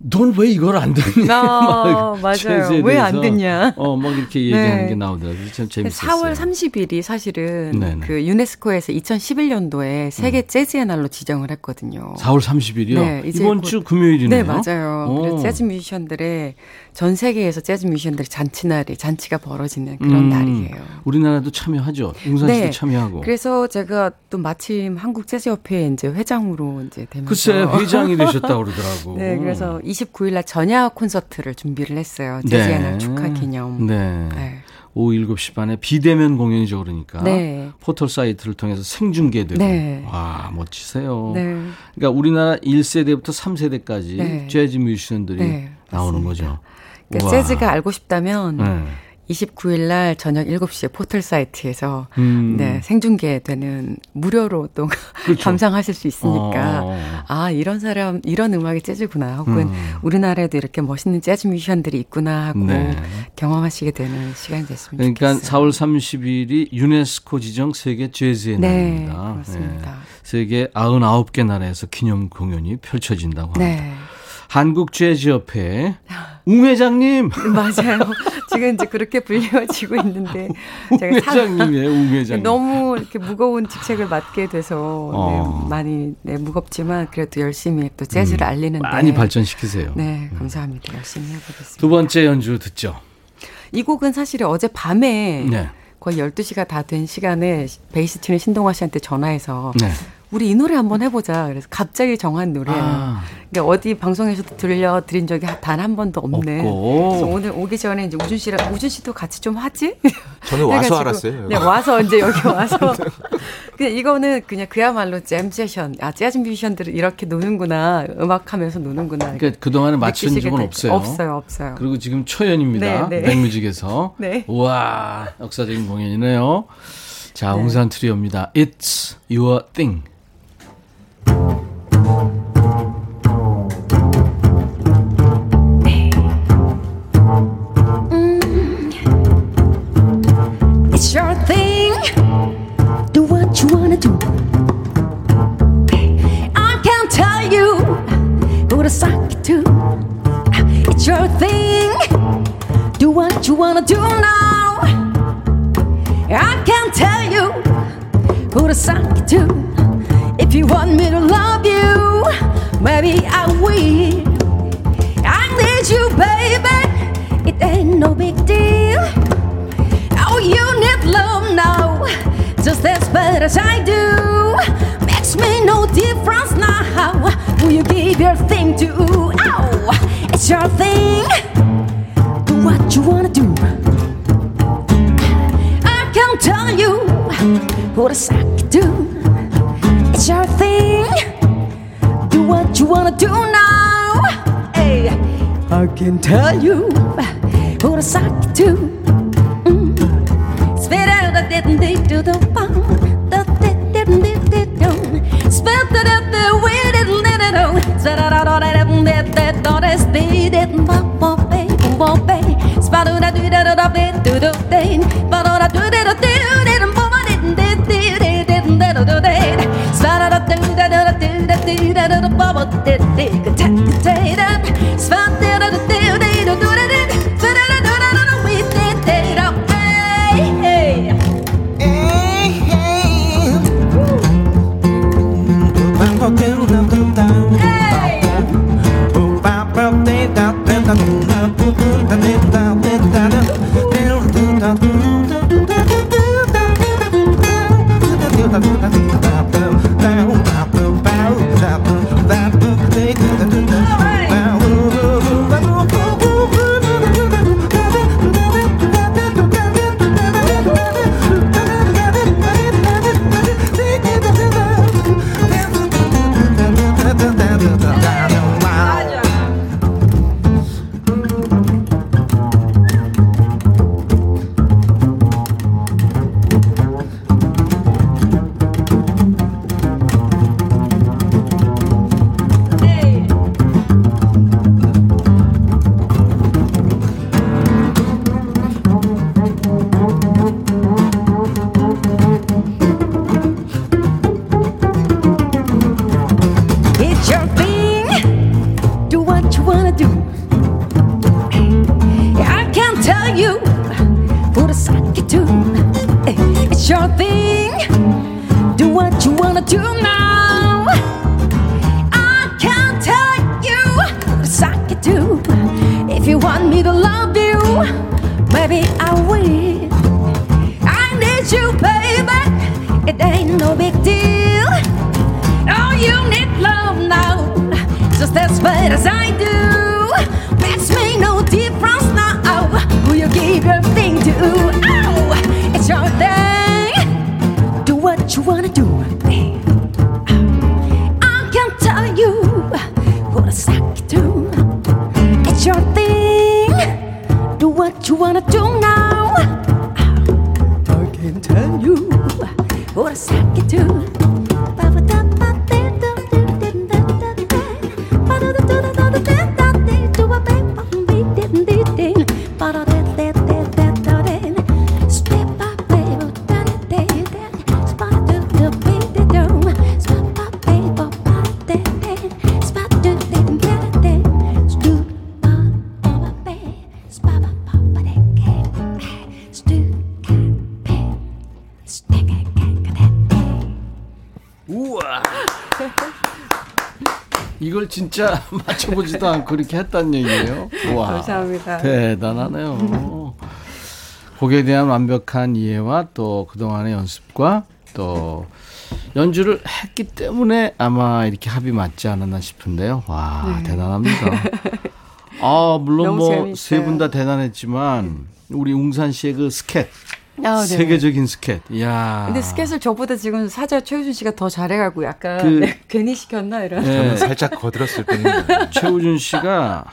넌 왜 이걸 안 듣냐? 아, 맞아요. 왜 안 듣냐? 어, 막 이렇게 얘기하는 네. 게 나오더라고요. 참 재밌었어요. 4월 30일이 사실은 네네. 그 유네스코에서 2011년도에 세계 음. 재즈의 날로 지정을 했거든요. 4월 30일이요? 네, 이번 주 금요일이네요. 네, 맞아요. 그래서 재즈 뮤지션들의 전 세계에서 재즈 뮤지션들의 잔치날이 잔치가 벌어지는 그런 음, 날이에요. 우리나라도 참여하죠. 용산 씨도 네. 참여하고. 그래서 제가 또 마침 한국 재즈 협회 이제 회장으로 이제 되면서 글쎄 회장이 되셨다고 그러더라고. 네, 그래서 29일 날 전야 콘서트를 준비를 했어요. 재즈의 네. 날 축하 기념. 네. 네. 오후 7시 반에 비대면 공연이죠, 그러니까. 네. 포털 사이트를 통해서 생중계되고. 네. 와, 멋지세요. 네. 그러니까 우리나라 1세대부터 3세대까지 네. 재즈 뮤지션들이 네, 나오는 거죠. 그러니까 재즈가 알고 싶다면 네. 29일 날 저녁 7시에 포털 사이트에서 음. 네, 생중계되는 무료로 또 그렇죠. 감상하실 수 있으니까 어. 아, 이런 사람 이런 음악이 재즈구나. 혹은 음. 우리나라에도 이렇게 멋있는 재즈 뮤지션들이 있구나 하고 네. 경험하시게 되는 시간이 됐습니다. 그러니까 좋겠어요. 4월 30일이 유네스코 지정 세계 재즈의 네, 날입니다. 그렇습니다. 네. 세계 99개 나라에서 기념 공연이 펼쳐진다고 합니다. 네. 한국 재즈협회 웅 회장님 맞아요. 지금 이제 그렇게 불려지고 있는데 제가 회장님이에요, 웅 회장님. 너무 이렇게 무거운 직책을 맡게 돼서 어. 네, 많이 네, 무겁지만 그래도 열심히 또 재즈를 음, 알리는데 많이 발전시키세요. 네, 감사합니다. 열심히 해보겠습니다. 두 번째 연주 듣죠. 이 곡은 사실 어제 밤에 네. 거의 12시가 다 된 시간에 베이스 치는 신동아 씨한테 전화해서 네. 우리 이 노래 한번 해보자. 그래서 갑자기 정한 노래예요. 아. 그러니까 어디 방송에서도 들려드린 적이 단 한 번도 없는. 없고. 그래서 오늘 오기 전에 이제 우준 씨랑 우준 씨도 같이 좀 하지? 저는 와서 알았어요. 네, 와서 이제 여기 와서. 그냥 이거는 그냥 그야말로 잼 세션. 아 재즈 뮤지션들은 이렇게 노는구나. 음악하면서 노는구나. 그러니까 그 동안에 맞춘 적은 없어요. 없어요, 없어요. 그리고 지금 초연입니다. 네, 네. 백뮤직에서. 네. 우와 역사적인 공연이네요. 자, 네. 웅산 트리오입니다. It's your thing. You who to suck to. It's your thing. Do what you wanna do now. I can't tell you who to suck to. If you want me to love you, maybe I will. I need you, baby. It ain't no big just as bad as I do. Makes me no difference now. Who you give your thing to? Oh, it's your thing Do what you wanna do. I can't tell you what a sack do. It's your thing. Do what you wanna do now. Hey, I can tell you what a sack do didn't they do the bomb? The did didn't did did do. Spent it at the way didn't did it oh. Said it out all that didn't did that all that's they didn't bop bop bay bop bay. Spado da do da da da bay do do day. Spado da do da da do didn't bop I didn't did did did didn't da da do day. Spado da do da da da do da do da da da bop did did. 진짜 맞춰보지도 않고 그렇게 했단 얘기예요. 와, 감사합니다. 대단하네요. 곡에 대한 완벽한 이해와 또 그동안의 연습과 또 연주를 했기 때문에 아마 이렇게 합이 맞지 않았나 싶은데요. 와, 네. 대단합니다. 아, 물론 뭐 세 분 다 대단했지만 우리 웅산 씨의 그 스캣 아, 네. 세계적인 스캣. 야. 근데 스캣을 저보다 지금 사자 최우준 씨가 더 잘해가고 약간 그, 네, 괜히 시켰나 이런. 네. 살짝 거들었을 뿐입니다. 최우준 씨가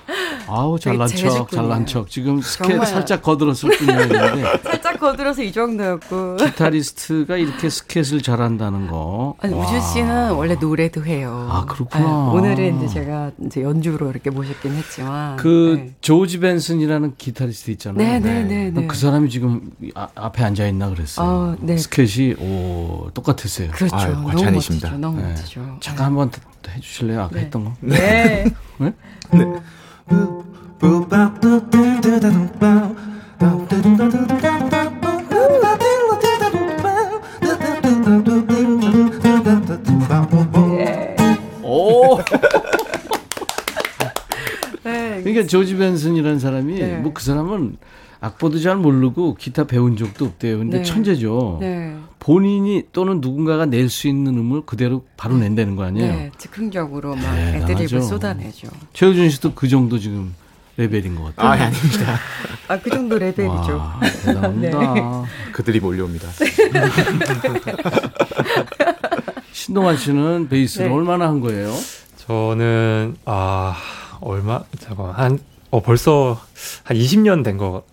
아우 잘난 척, 잘난 척. 지금 스캣 정말. 살짝 거들었을 뿐이었는데. 살짝 거들어서 이 정도였고. 기타리스트가 이렇게 스캣을 잘한다는 거. 아니, 우준 씨는 원래 노래도 해요. 아 그렇구나. 아니, 오늘은 이제 제가 이제 연주로 이렇게 모셨긴 했지만. 그 네. 조지 벤슨이라는 기타리스트 있잖아요. 네네네. 네, 네, 그 사람이 지금 아, 앞에 앉아 있나 그랬어요. 아, 네. 스케치 오 똑같았어요. 그렇죠. 아유, 과찬이십니다. 너무 네. 멋지죠. 잠깐 한번 해주실래요? 아까 네. 했던 거. 네. 네. 네. 오. 네, 그러니까 조지 벤슨이라는 사람이 네. 뭐그 사람은 악보도 잘 모르고 기타 배운 적도 없대요. 근데 네. 천재죠. 네. 본인이 또는 누군가가 낼 수 있는 음을 그대로 바로 낸다는 거 아니에요? 네, 즉흥적으로 막 애드립을 쏟아내죠. 최우준 씨도 그 정도 지금 레벨인 것 같아요. 아, 아닙니다. 아, 그 정도 레벨이죠. 와, 대단합니다. 네. 그들이 몰려옵니다. 신동환 씨는 베이스를 네. 얼마나 한 거예요? 저는 아 얼마 잠깐 한 어, 벌써 한 20년 된거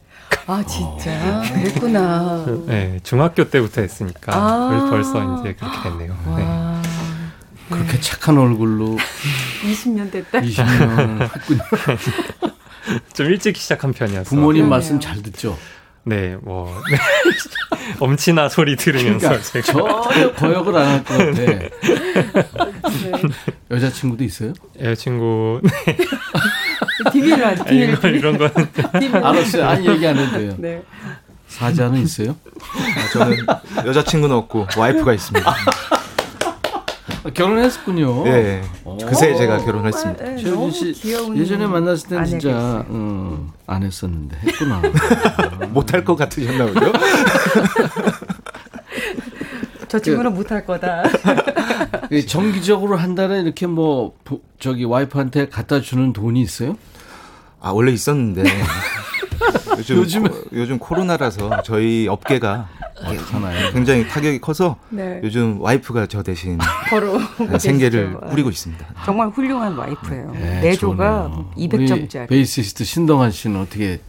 아 진짜 그랬구나. 네 중학교 때부터 했으니까 아~ 벌써 이제 그렇게 됐네요. 네. 그렇게 착한 얼굴로 20년 됐다. 20년 했군요. 좀 일찍 시작한 편이었어. 부모님 말씀 잘 듣죠. 네, 뭐 네. 엄친아 소리 들으면서 그러니까 제가 전혀 거역을 안 할 것 같아. 네. 여자친구도 있어요? 여자친구 네. 비밀로 하죠. 비밀, 이런, 이런 건 알았어요. 아니 얘기 안 해도 돼요. 네. 사자는 있어요? 아, 저는 여자친구는 없고 와이프가 있습니다. 아, 결혼했었군요. 네. 그새 제가 결혼했습니다. 네, 최우진 씨 예전에 만났을 땐 진짜 음, 안 했었는데 했구나. 못할 것 같으셨나 보죠? 저 친구는 못할 거다. 정기적으로 한 달에 이렇게 뭐 저기 와이프한테 갖다 주는 돈이 있어요? 아 원래 있었는데 요즘 요즘, 코, 요즘 코로나라서 저희 업계가 어떡하나요? 굉장히 타격이 커서 네. 요즘 와이프가 저 대신 바로 생계를 꾸리고 있습니다. 정말 훌륭한 와이프예요. 네, 내조가 200점짜리. 베이시스트 신동환 씨는 어떻게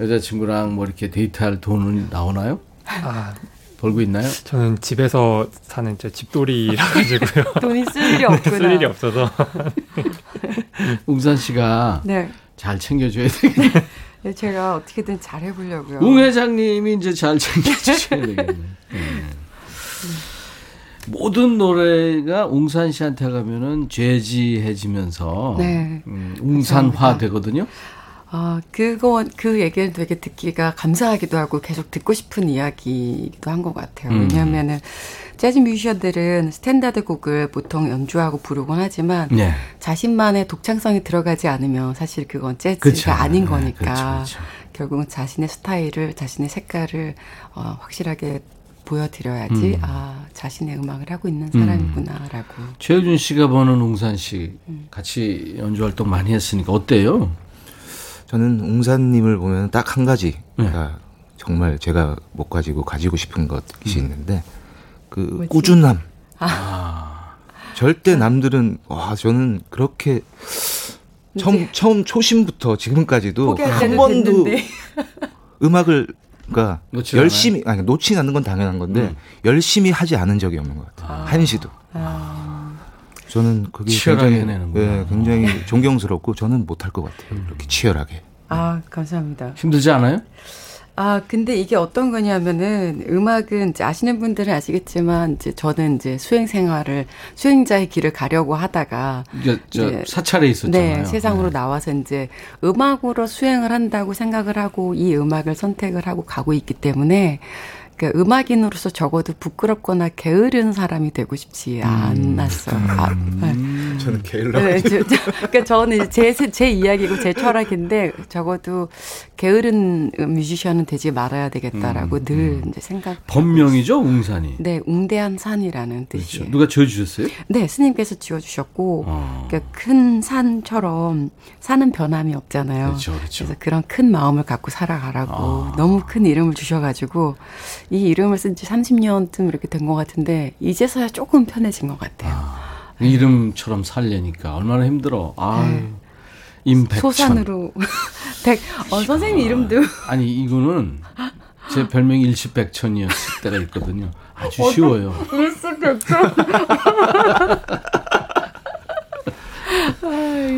여자친구랑 뭐 이렇게 데이트할 돈은 나오나요? 아, 벌고 있나요? 저는 집에서 사는 저 집돌이라 가지고요. 돈이 쓸 일이 없구나. 쓸 일이 없어서. 웅산 씨가 네. 잘 챙겨줘야 되겠네. 네, 제가 어떻게든 잘 해보려고요. 웅 회장님이 이제 잘 챙겨주셔야 되겠네. 네. 모든 노래가 웅산 씨한테 가면은 재지해지면서 네. 음, 웅산화 되거든요. 아, 그거, 그 얘기는 되게 듣기가 감사하기도 하고 계속 듣고 싶은 이야기이기도 한 것 같아요. 음. 왜냐하면은, 재즈 뮤지션들은 스탠다드 곡을 보통 연주하고 부르곤 하지만, 네. 자신만의 독창성이 들어가지 않으면 사실 그건 재즈가 그쵸. 아닌 네, 거니까, 네, 그쵸, 그쵸. 결국은 자신의 스타일을, 자신의 색깔을, 어, 확실하게 보여드려야지 음. 아 자신의 음악을 하고 있는 사람이구나라고. 음. 최우준 씨가 보는 웅산 씨 음. 같이 연주 활동 많이 했으니까 어때요? 저는 웅산님을 보면 딱 한 가지가 네. 정말 제가 못 가지고 가지고 싶은 것이 음. 있는데 그 뭐지? 꾸준함. 아. 절대 남들은 와 저는 그렇게 처음 처음 초심부터 지금까지도 한 번도 음악을 그러니까 열심히 아니 놓지 않는 건 당연한 건데 음. 열심히 하지 않은 적이 없는 것 같아요. 아. 한 시도. 아. 저는 그게 굉장히 네, 굉장히 존경스럽고 저는 못할 것 같아요. 그렇게 치열하게. 아 감사합니다. 힘들지 않아요? 아, 근데 이게 어떤 거냐면은 음악은 이제 아시는 분들은 아시겠지만 이제 저는 이제 수행 생활을 수행자의 길을 가려고 하다가 이제 사찰에 있었잖아요. 네, 세상으로 네. 나와서 이제 음악으로 수행을 한다고 생각을 하고 이 음악을 선택을 하고 가고 있기 때문에 그러니까 음악인으로서 적어도 부끄럽거나 게으른 사람이 되고 싶지 음. 않았어요. 음. 아, 네. 저는 게을러. 네, 저, 저, 그러니까 저는 제, 제 이야기고 제 철학인데 적어도 게으른 뮤지션은 되지 말아야 되겠다라고 음. 늘 음. 이제 생각. 본명이죠, 웅산이. 네, 웅대한 산이라는 그렇죠. 뜻이에요. 그렇죠. 누가 지어주셨어요? 네, 스님께서 지어주셨고, 어. 그러니까 큰 산처럼 산은 변함이 없잖아요. 그렇죠, 그렇죠. 그래서 그런 큰 마음을 갖고 살아가라고 어. 너무 큰 이름을 주셔가지고 이 이름을 쓴 지 30년쯤 이렇게 된 것 같은데 이제서야 조금 편해진 것 같아요. 아, 네. 이름처럼 살려니까 얼마나 힘들어. 아, 네. 임백천. 소산으로 백. 어, 선생님 이름도 아니 이거는 제 별명이 일시백천이었을 때가 있거든요. 아주 쉬워요. 일시백천.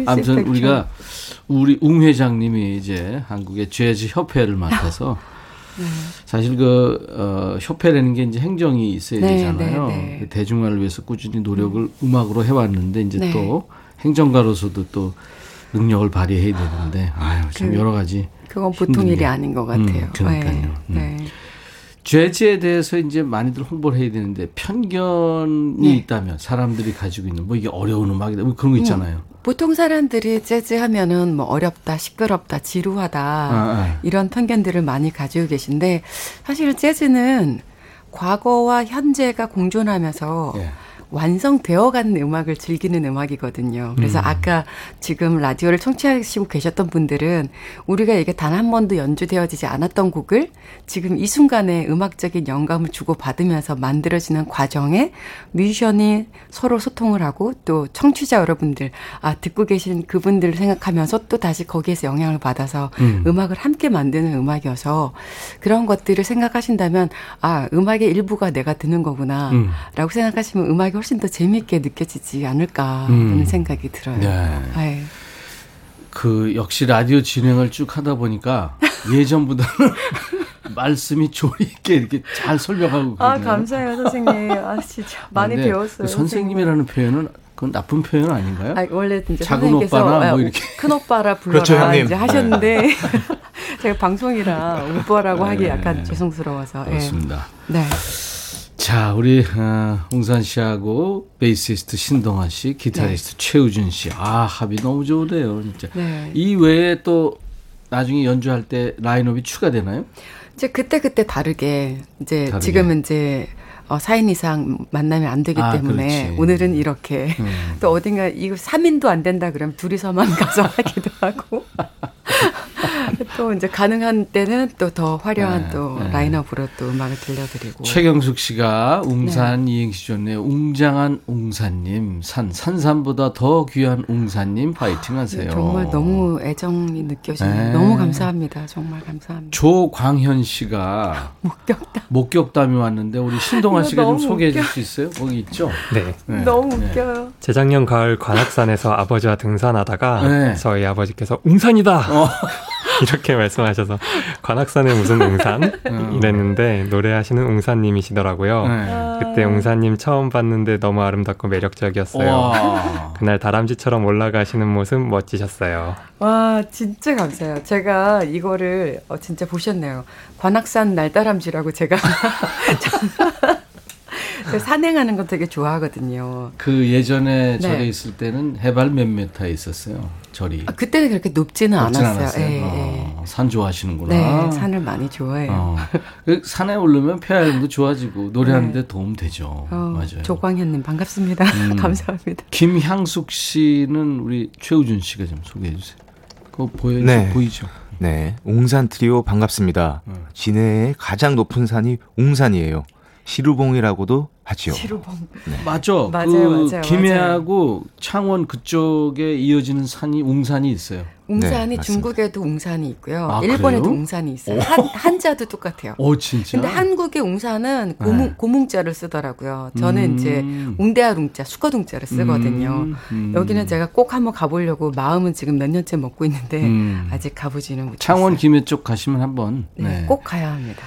아무튼 우리가 우리 웅 회장님이 이제 한국의 재즈 협회를 맡아서 네. 사실 그 어, 협회라는 게 이제 행정이 있어야 네, 되잖아요. 네, 네. 그 대중화를 위해서 꾸준히 노력을 음. 음악으로 해왔는데 이제 네. 또 행정가로서도 또 능력을 발휘해야 되는데 아유 참 그, 여러 가지 그건 보통 일이 아닌 것 같아요. 음, 그러니까요. 네. 음. 죄지에 대해서 이제 많이들 홍보를 해야 되는데 편견이 네. 있다면 사람들이 가지고 있는 뭐 이게 어려운 음악이다 뭐 그런 거 음, 있잖아요. 음, 보통 사람들이 재즈 하면은 뭐 어렵다, 시끄럽다, 지루하다 아, 아. 이런 편견들을 많이 가지고 계신데 사실은 재즈는 과거와 현재가 공존하면서 예. 완성되어 가는 음악을 즐기는 음악이거든요. 그래서 음. 아까 지금 라디오를 청취하시고 계셨던 분들은 우리가 이게 단 한 번도 연주되어지지 않았던 곡을 지금 이 순간에 음악적인 영감을 주고 받으면서 만들어지는 과정에 뮤지션이 서로 소통을 하고 또 청취자 여러분들 아 듣고 계신 그분들을 생각하면서 또 다시 거기에서 영향을 받아서 음. 악을 함께 만드는 음악이어서 그런 것들을 생각하신다면 아 음악의 일부가 내가 듣는 거구나라고 음. 생각하시면 음악이 훨씬 더 재미있게 느껴지지 않을까라는 음. 생각이 들어요. 네. 네. 그 역시 라디오 진행을 쭉 하다 보니까 예전보다는 말씀이 조리 있게 이렇게 잘 설명하고 아, 그러네요. 아 감사해요 선생님. 아 진짜 많이 아, 배웠어요. 그 선생님이라는 표현은 그건 나쁜 표현 아닌가요? 아, 원래 이제 작은 오빠나 뭐 이렇게 큰 오빠라 불러라 그렇죠, 이제 하셨는데 네. 제가 방송이라 오빠라고 네. 하기 약간 죄송스러워서 예. 그렇습니다. 네. 자, 우리 어, 홍산 씨하고 베이시스트 신동아 씨, 기타리스트 네. 최우준 씨. 아, 합이 너무 좋으네요, 진짜. 네. 이 외에 또 나중에 연주할 때 라인업이 추가되나요? 이제 그때 그때 다르게 이제 다르게. 지금은 이제 어, 4인 이상 만나면 안 되기 아, 때문에 그렇지. 오늘은 이렇게 음. 또 어딘가 이거 3인도 안 된다 그러면 둘이서만 가서 하기도 하고 또 이제 가능한 때는 또 더 화려한 네, 또 네. 라인업으로 또 음악을 들려드리고 최경숙 씨가 웅산 네. 이행시 좋네요. 웅장한 웅산님 산 산산보다 더 귀한 웅산님 파이팅 하세요. 정말 너무 애정이 느껴지네요. 네. 너무 감사합니다. 정말 감사합니다. 조광현 씨가 목격담 목격담이 왔는데 우리 신동아 씨가 좀 소개해 줄 수 있어요? 거기 있죠? 네. 네. 너무 네. 웃겨요. 재작년 가을 관악산에서 아버지와 등산하다가 저희 아버지께서 웅산이다. 어. 이렇게 말씀하셔서 관악산에 무슨 웅산 어. 이랬는데 노래하시는 웅산님이시더라고요. 네. 그때 웅산님 처음 봤는데 너무 아름답고 매력적이었어요. 와. 그날 다람쥐처럼 올라가시는 모습 멋지셨어요. 와 진짜 감사해요. 제가 이거를 어, 진짜 보셨네요. 관악산 날다람쥐라고 제가 산행하는 거 되게 좋아하거든요. 그 예전에 네. 절에 있을 때는 해발 몇 메타에 있었어요. 절이. 아, 그때는 그렇게 높지는, 않았어요. 않았어요. 예, 어, 예. 산 좋아하시는구나. 네, 산을 많이 좋아해요. 어. 그 산에 오르면 폐활량도 좋아지고 노래하는데 네. 도움 되죠. 어, 맞아요. 조광현님 반갑습니다. 음. 감사합니다. 김향숙 씨는 우리 최우준 씨가 좀 소개해 주세요. 그거 보여 네. 보이죠? 네, 웅산 트리오 반갑습니다. 음. 진해의 가장 높은 산이 웅산이에요. 시루봉이라고도 하지요. 시루봉. 네. 맞아. 맞아요, 그 맞아요. 김해하고 맞아요. 창원 그쪽에 이어지는 산이 웅산이 있어요. 웅산이 네, 중국에도 웅산이 있고요. 아, 일본에도 그래요? 웅산이 있어요. 한, 한자도 똑같아요. 오, 진짜? 근데 한국의 웅산은 고문, 네. 고뭉자를 쓰더라고요. 저는 음. 이제 웅대하룽자, 수거둥자를 쓰거든요. 음. 음. 여기는 제가 꼭 한번 가보려고 마음은 지금 몇 년째 먹고 있는데 음. 아직 가보지는 못했어요. 창원 김해 쪽 가시면 한번 네, 네. 꼭 가야 합니다.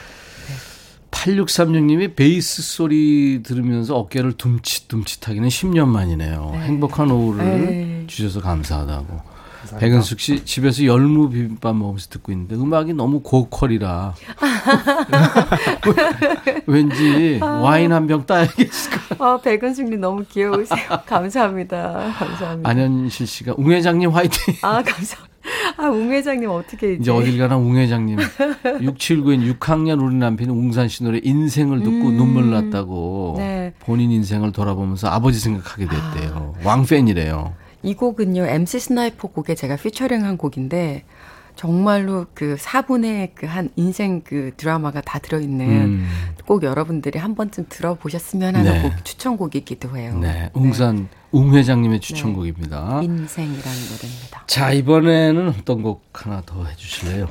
8636님이 베이스 소리 들으면서 어깨를 둠칫둠칫하기는 10년 만이네요. 네. 행복한 오후를 네. 주셔서 감사하다고. 백은숙 씨 집에서 열무 비빔밥 먹으면서 듣고 있는데 음악이 너무 고퀄이라 왠지 와인 한 병 따야겠을까. 아 백은숙님 너무 귀여우세요. 감사합니다. 감사합니다. 안현실 씨가 웅 회장님 화이팅. 아 감사. 아, 웅 회장님 어떻게 이제, 이제 어딜 가나 웅 회장님. 6792인 6학년 우리 남편이 웅산 씨 노래 인생을 듣고 음, 눈물 났다고 네. 본인 인생을 돌아보면서 아버지 생각하게 됐대요. 아. 왕팬이래요. 이 곡은요, MC 스나이퍼 곡에 제가 피처링한 곡인데, 정말로 그 4분의 그 한 인생 그 드라마가 다 들어있는 음. 꼭 여러분들이 한 번쯤 들어보셨으면 하는 네. 곡, 추천곡이기도 해요. 네. 웅산 네. 웅 회장님의 추천곡입니다. 네. 인생이라는 노래입니다. 자, 이번에는 어떤 곡 하나 더 해주실래요?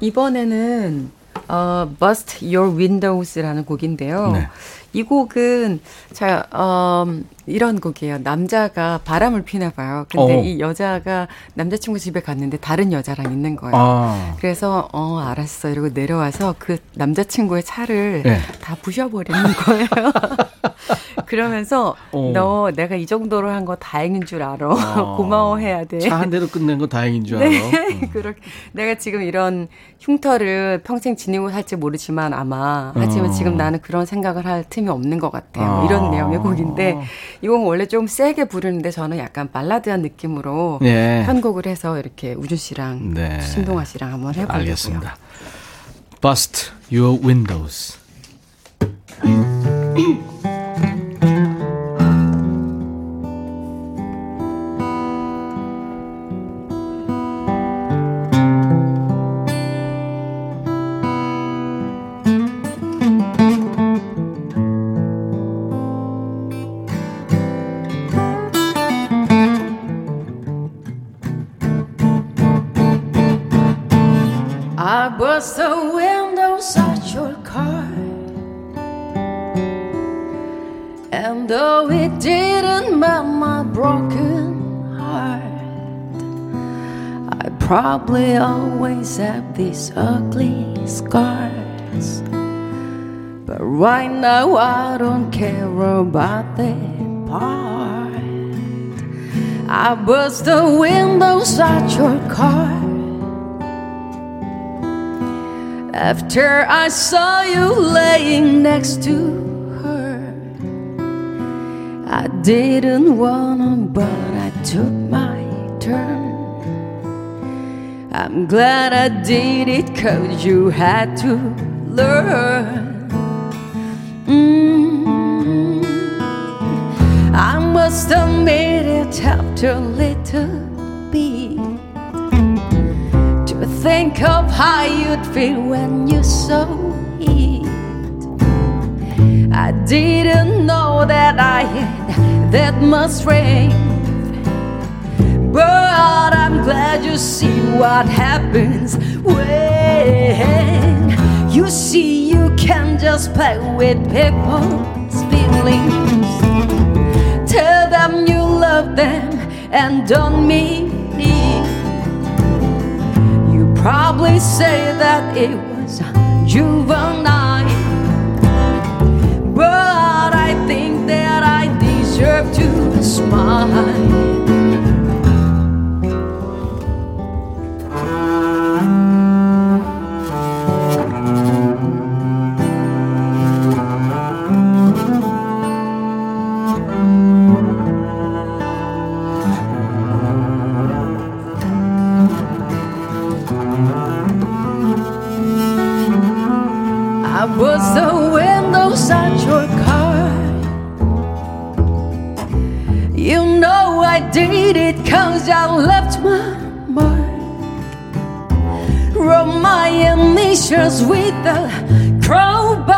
이번에는 어, Bust Your Windows라는 곡인데요. 네. 이 곡은 자 음, 이런 곡이에요. 남자가 바람을 피나 봐요. 근데 어. 이 여자가 남자친구 집에 갔는데 다른 여자랑 있는 거예요. 아. 그래서 어 알았어 이러고 내려와서 그 남자친구의 차를 네. 다 부셔버리는 거예요. 그러면서 어. 너 내가 이 정도로 한 거 다행인 줄 알아. 어. 고마워해야 돼. 차 한 대로 끝낸 거 다행인 줄 네. 알아. 네. 그렇게 내가 지금 이런 흉터를 평생 지니고 살지 모르지만 아마 하지만 어. 지금 나는 그런 생각을 할 틈이 없는 것 같아요. 아. 이런 내용의 곡인데 이 곡은 원래 좀 세게 부르는데 저는 약간 발라드한 느낌으로 네. 편곡을 해서 이렇게 우준 씨랑 네. 신동아 씨랑 한번 해보려고요. 알겠습니다. Bust Your Windows. Have these ugly scars. But right now I don't care about that part. I bust the windows out your car. After I saw you laying next to her, I didn't wanna, but I took my turn. I'm glad I did it, cause you had to learn. Mm. I must admit it after a little bit To think of how you'd feel when you saw it. I didn't know that I had that much strength. But I'm glad you see what happens when you see you can just play with people's feelings. Tell them you love them and don't mean it You probably say that it was juvenile. But I think that I deserve to smile. Cause I left my mark. Wrote my initials with a crowbar.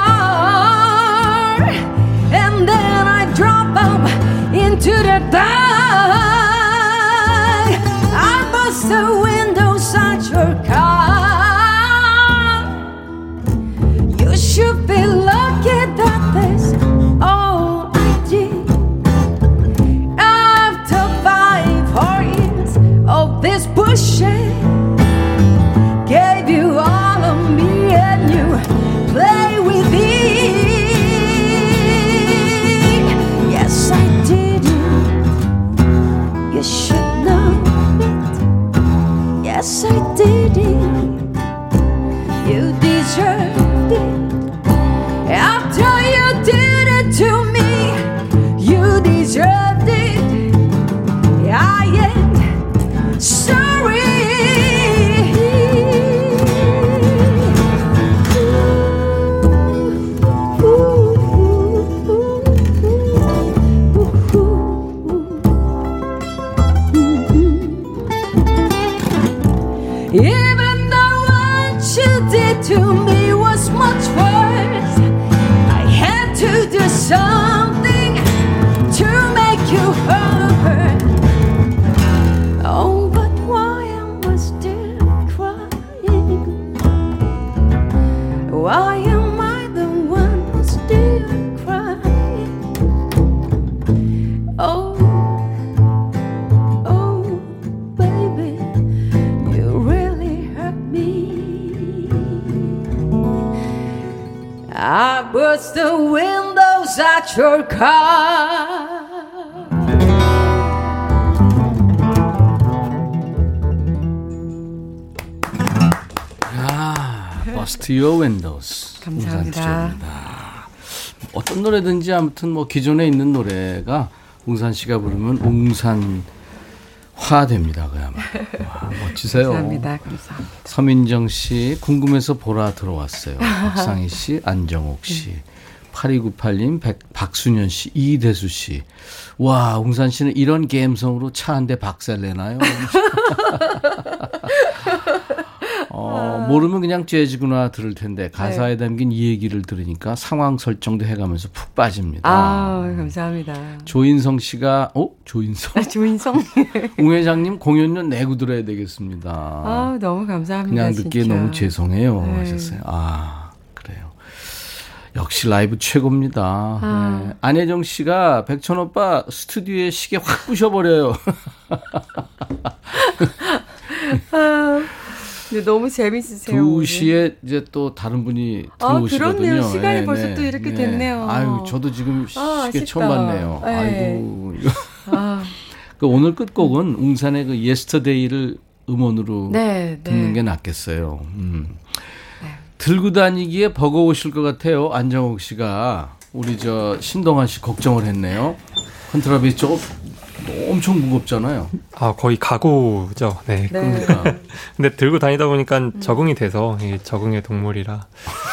And then I drop up into the dark. I bust the Even though what you did to me was much worse, I had to do something to make you hurt. Your car. 아, Bust Your Windows. 감사합니다. 어떤 노래든지 아무튼 뭐 기존에 있는 노래가 웅산 씨가 부르면 웅산 화됩니다. 그야말로. 와, 멋지세요. 감사합니다. 감사합니다. 서민정 씨 궁금해서 보라 들어왔어요. 박상희 씨, 안정옥 씨. 음. 8298님, 백, 박순현 씨, 이대수 씨. 와, 웅산 씨는 이런 감성으로 차 한 대 박살 내나요? 어, 모르면 그냥 재즈구나 들을 텐데 가사에 네. 담긴 이 얘기를 들으니까 상황 설정도 해가면서 푹 빠집니다. 아, 감사합니다. 조인성 씨가 어 조인성? 아, 조인성. 웅 회장님 공연료 내고 들어야 되겠습니다. 아, 너무 감사합니다. 그냥 듣기에 진짜. 너무 죄송해요. 네. 하셨어요. 아. 역시 라이브 최고입니다. 아. 네. 안혜정 씨가 백천 오빠 스튜디오에 시계 확 부셔버려요. 아, 근데 너무 재밌으세요. 2시에 이제 또 다른 분이 들어오시거든요. 아, 그렇네요. 시간이 네, 벌써 네. 또 이렇게 네. 됐네요. 아유, 저도 지금 아, 시계 처음 봤네요. 네. 아이고. 아. 그 오늘 끝곡은 웅산의 그 Yesterday를 음원으로 네, 듣는 게 낫겠어요. 음. 들고 다니기에 버거우실 것 같아요. 안정욱 씨가 우리 저 신동환 씨 걱정을 했네요. 컨트라베이스 엄청 무겁잖아요. 아 거의 가구죠. 네. 네. 그러니까. 근데 들고 다니다 보니까 음. 적응이 돼서 적응의 동물이라.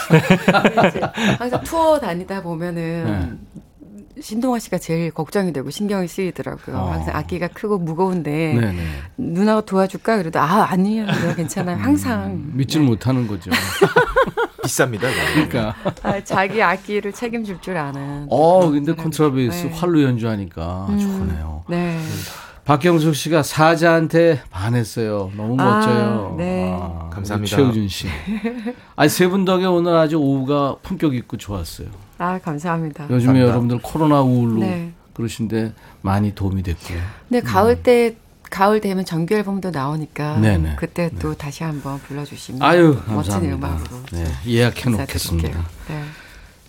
항상 투어 다니다 보면은 네. 신동아 씨가 제일 걱정이 되고 신경이 쓰이더라고요. 어. 항상 악기가 크고 무거운데 네네. 누나가 도와줄까 그래도 아 아니에요, 내가 괜찮아요. 항상 음, 믿질 네. 못하는 거죠. 비쌉니다. 그러니까 아, 자기 악기를 책임질 줄 아는. 어, 근데 컨트라베이스 네. 활로 연주하니까 음, 좋네요. 네. 박경숙 씨가 사자한테 반했어요. 너무 아, 멋져요. 네. 아, 감사합니다. 최우준 씨. 아니 세분 덕에 오늘 아주 오후가 품격 있고 좋았어요. 아 감사합니다. 요즘에 감사합니다. 여러분들 코로나 우울로 네. 그러신데 많이 도움이 됐고요. 네 가을 때 가을 되면 정규 앨범도 나오니까 네네. 그때 또 네. 다시 한번 불러주시면 아유, 멋진 음악으로 네, 예약해 놓겠습니다. 네.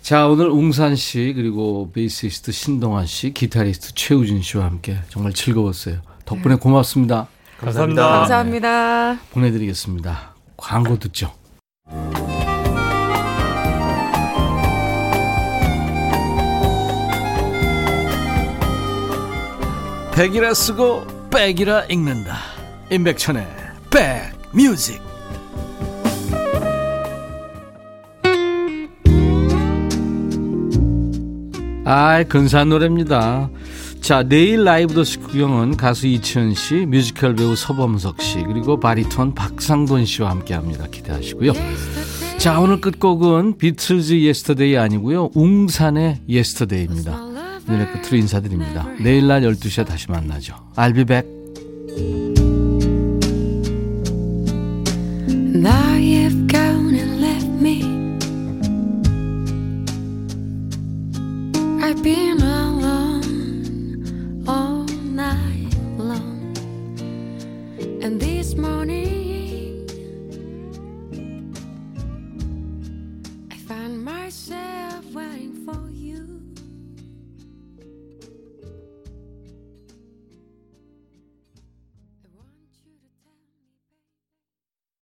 자 오늘 웅산 씨 그리고 베이시스트 신동환 씨, 기타리스트 최우진 씨와 함께 정말 즐거웠어요. 덕분에 네. 고맙습니다. 감사합니다. 감사합니다. 네, 보내드리겠습니다. 광고 듣죠. 백이라 쓰고 백이라 읽는다. 임백천의 백뮤직. 아 근사한 노래입니다. 자 내일 라이브 두시 구경은 가수 이치현 씨 뮤지컬 배우 서범석 씨 그리고 바리톤 박상돈 씨와 함께 합니다. 기대하시고요. 자 오늘 끝곡은 비틀즈 Yesterday 아니고요. 웅산의 Yesterday입니다 노래 끝으로 인사드립니다. 내일 날 12시에 다시 만나죠. I'll be back.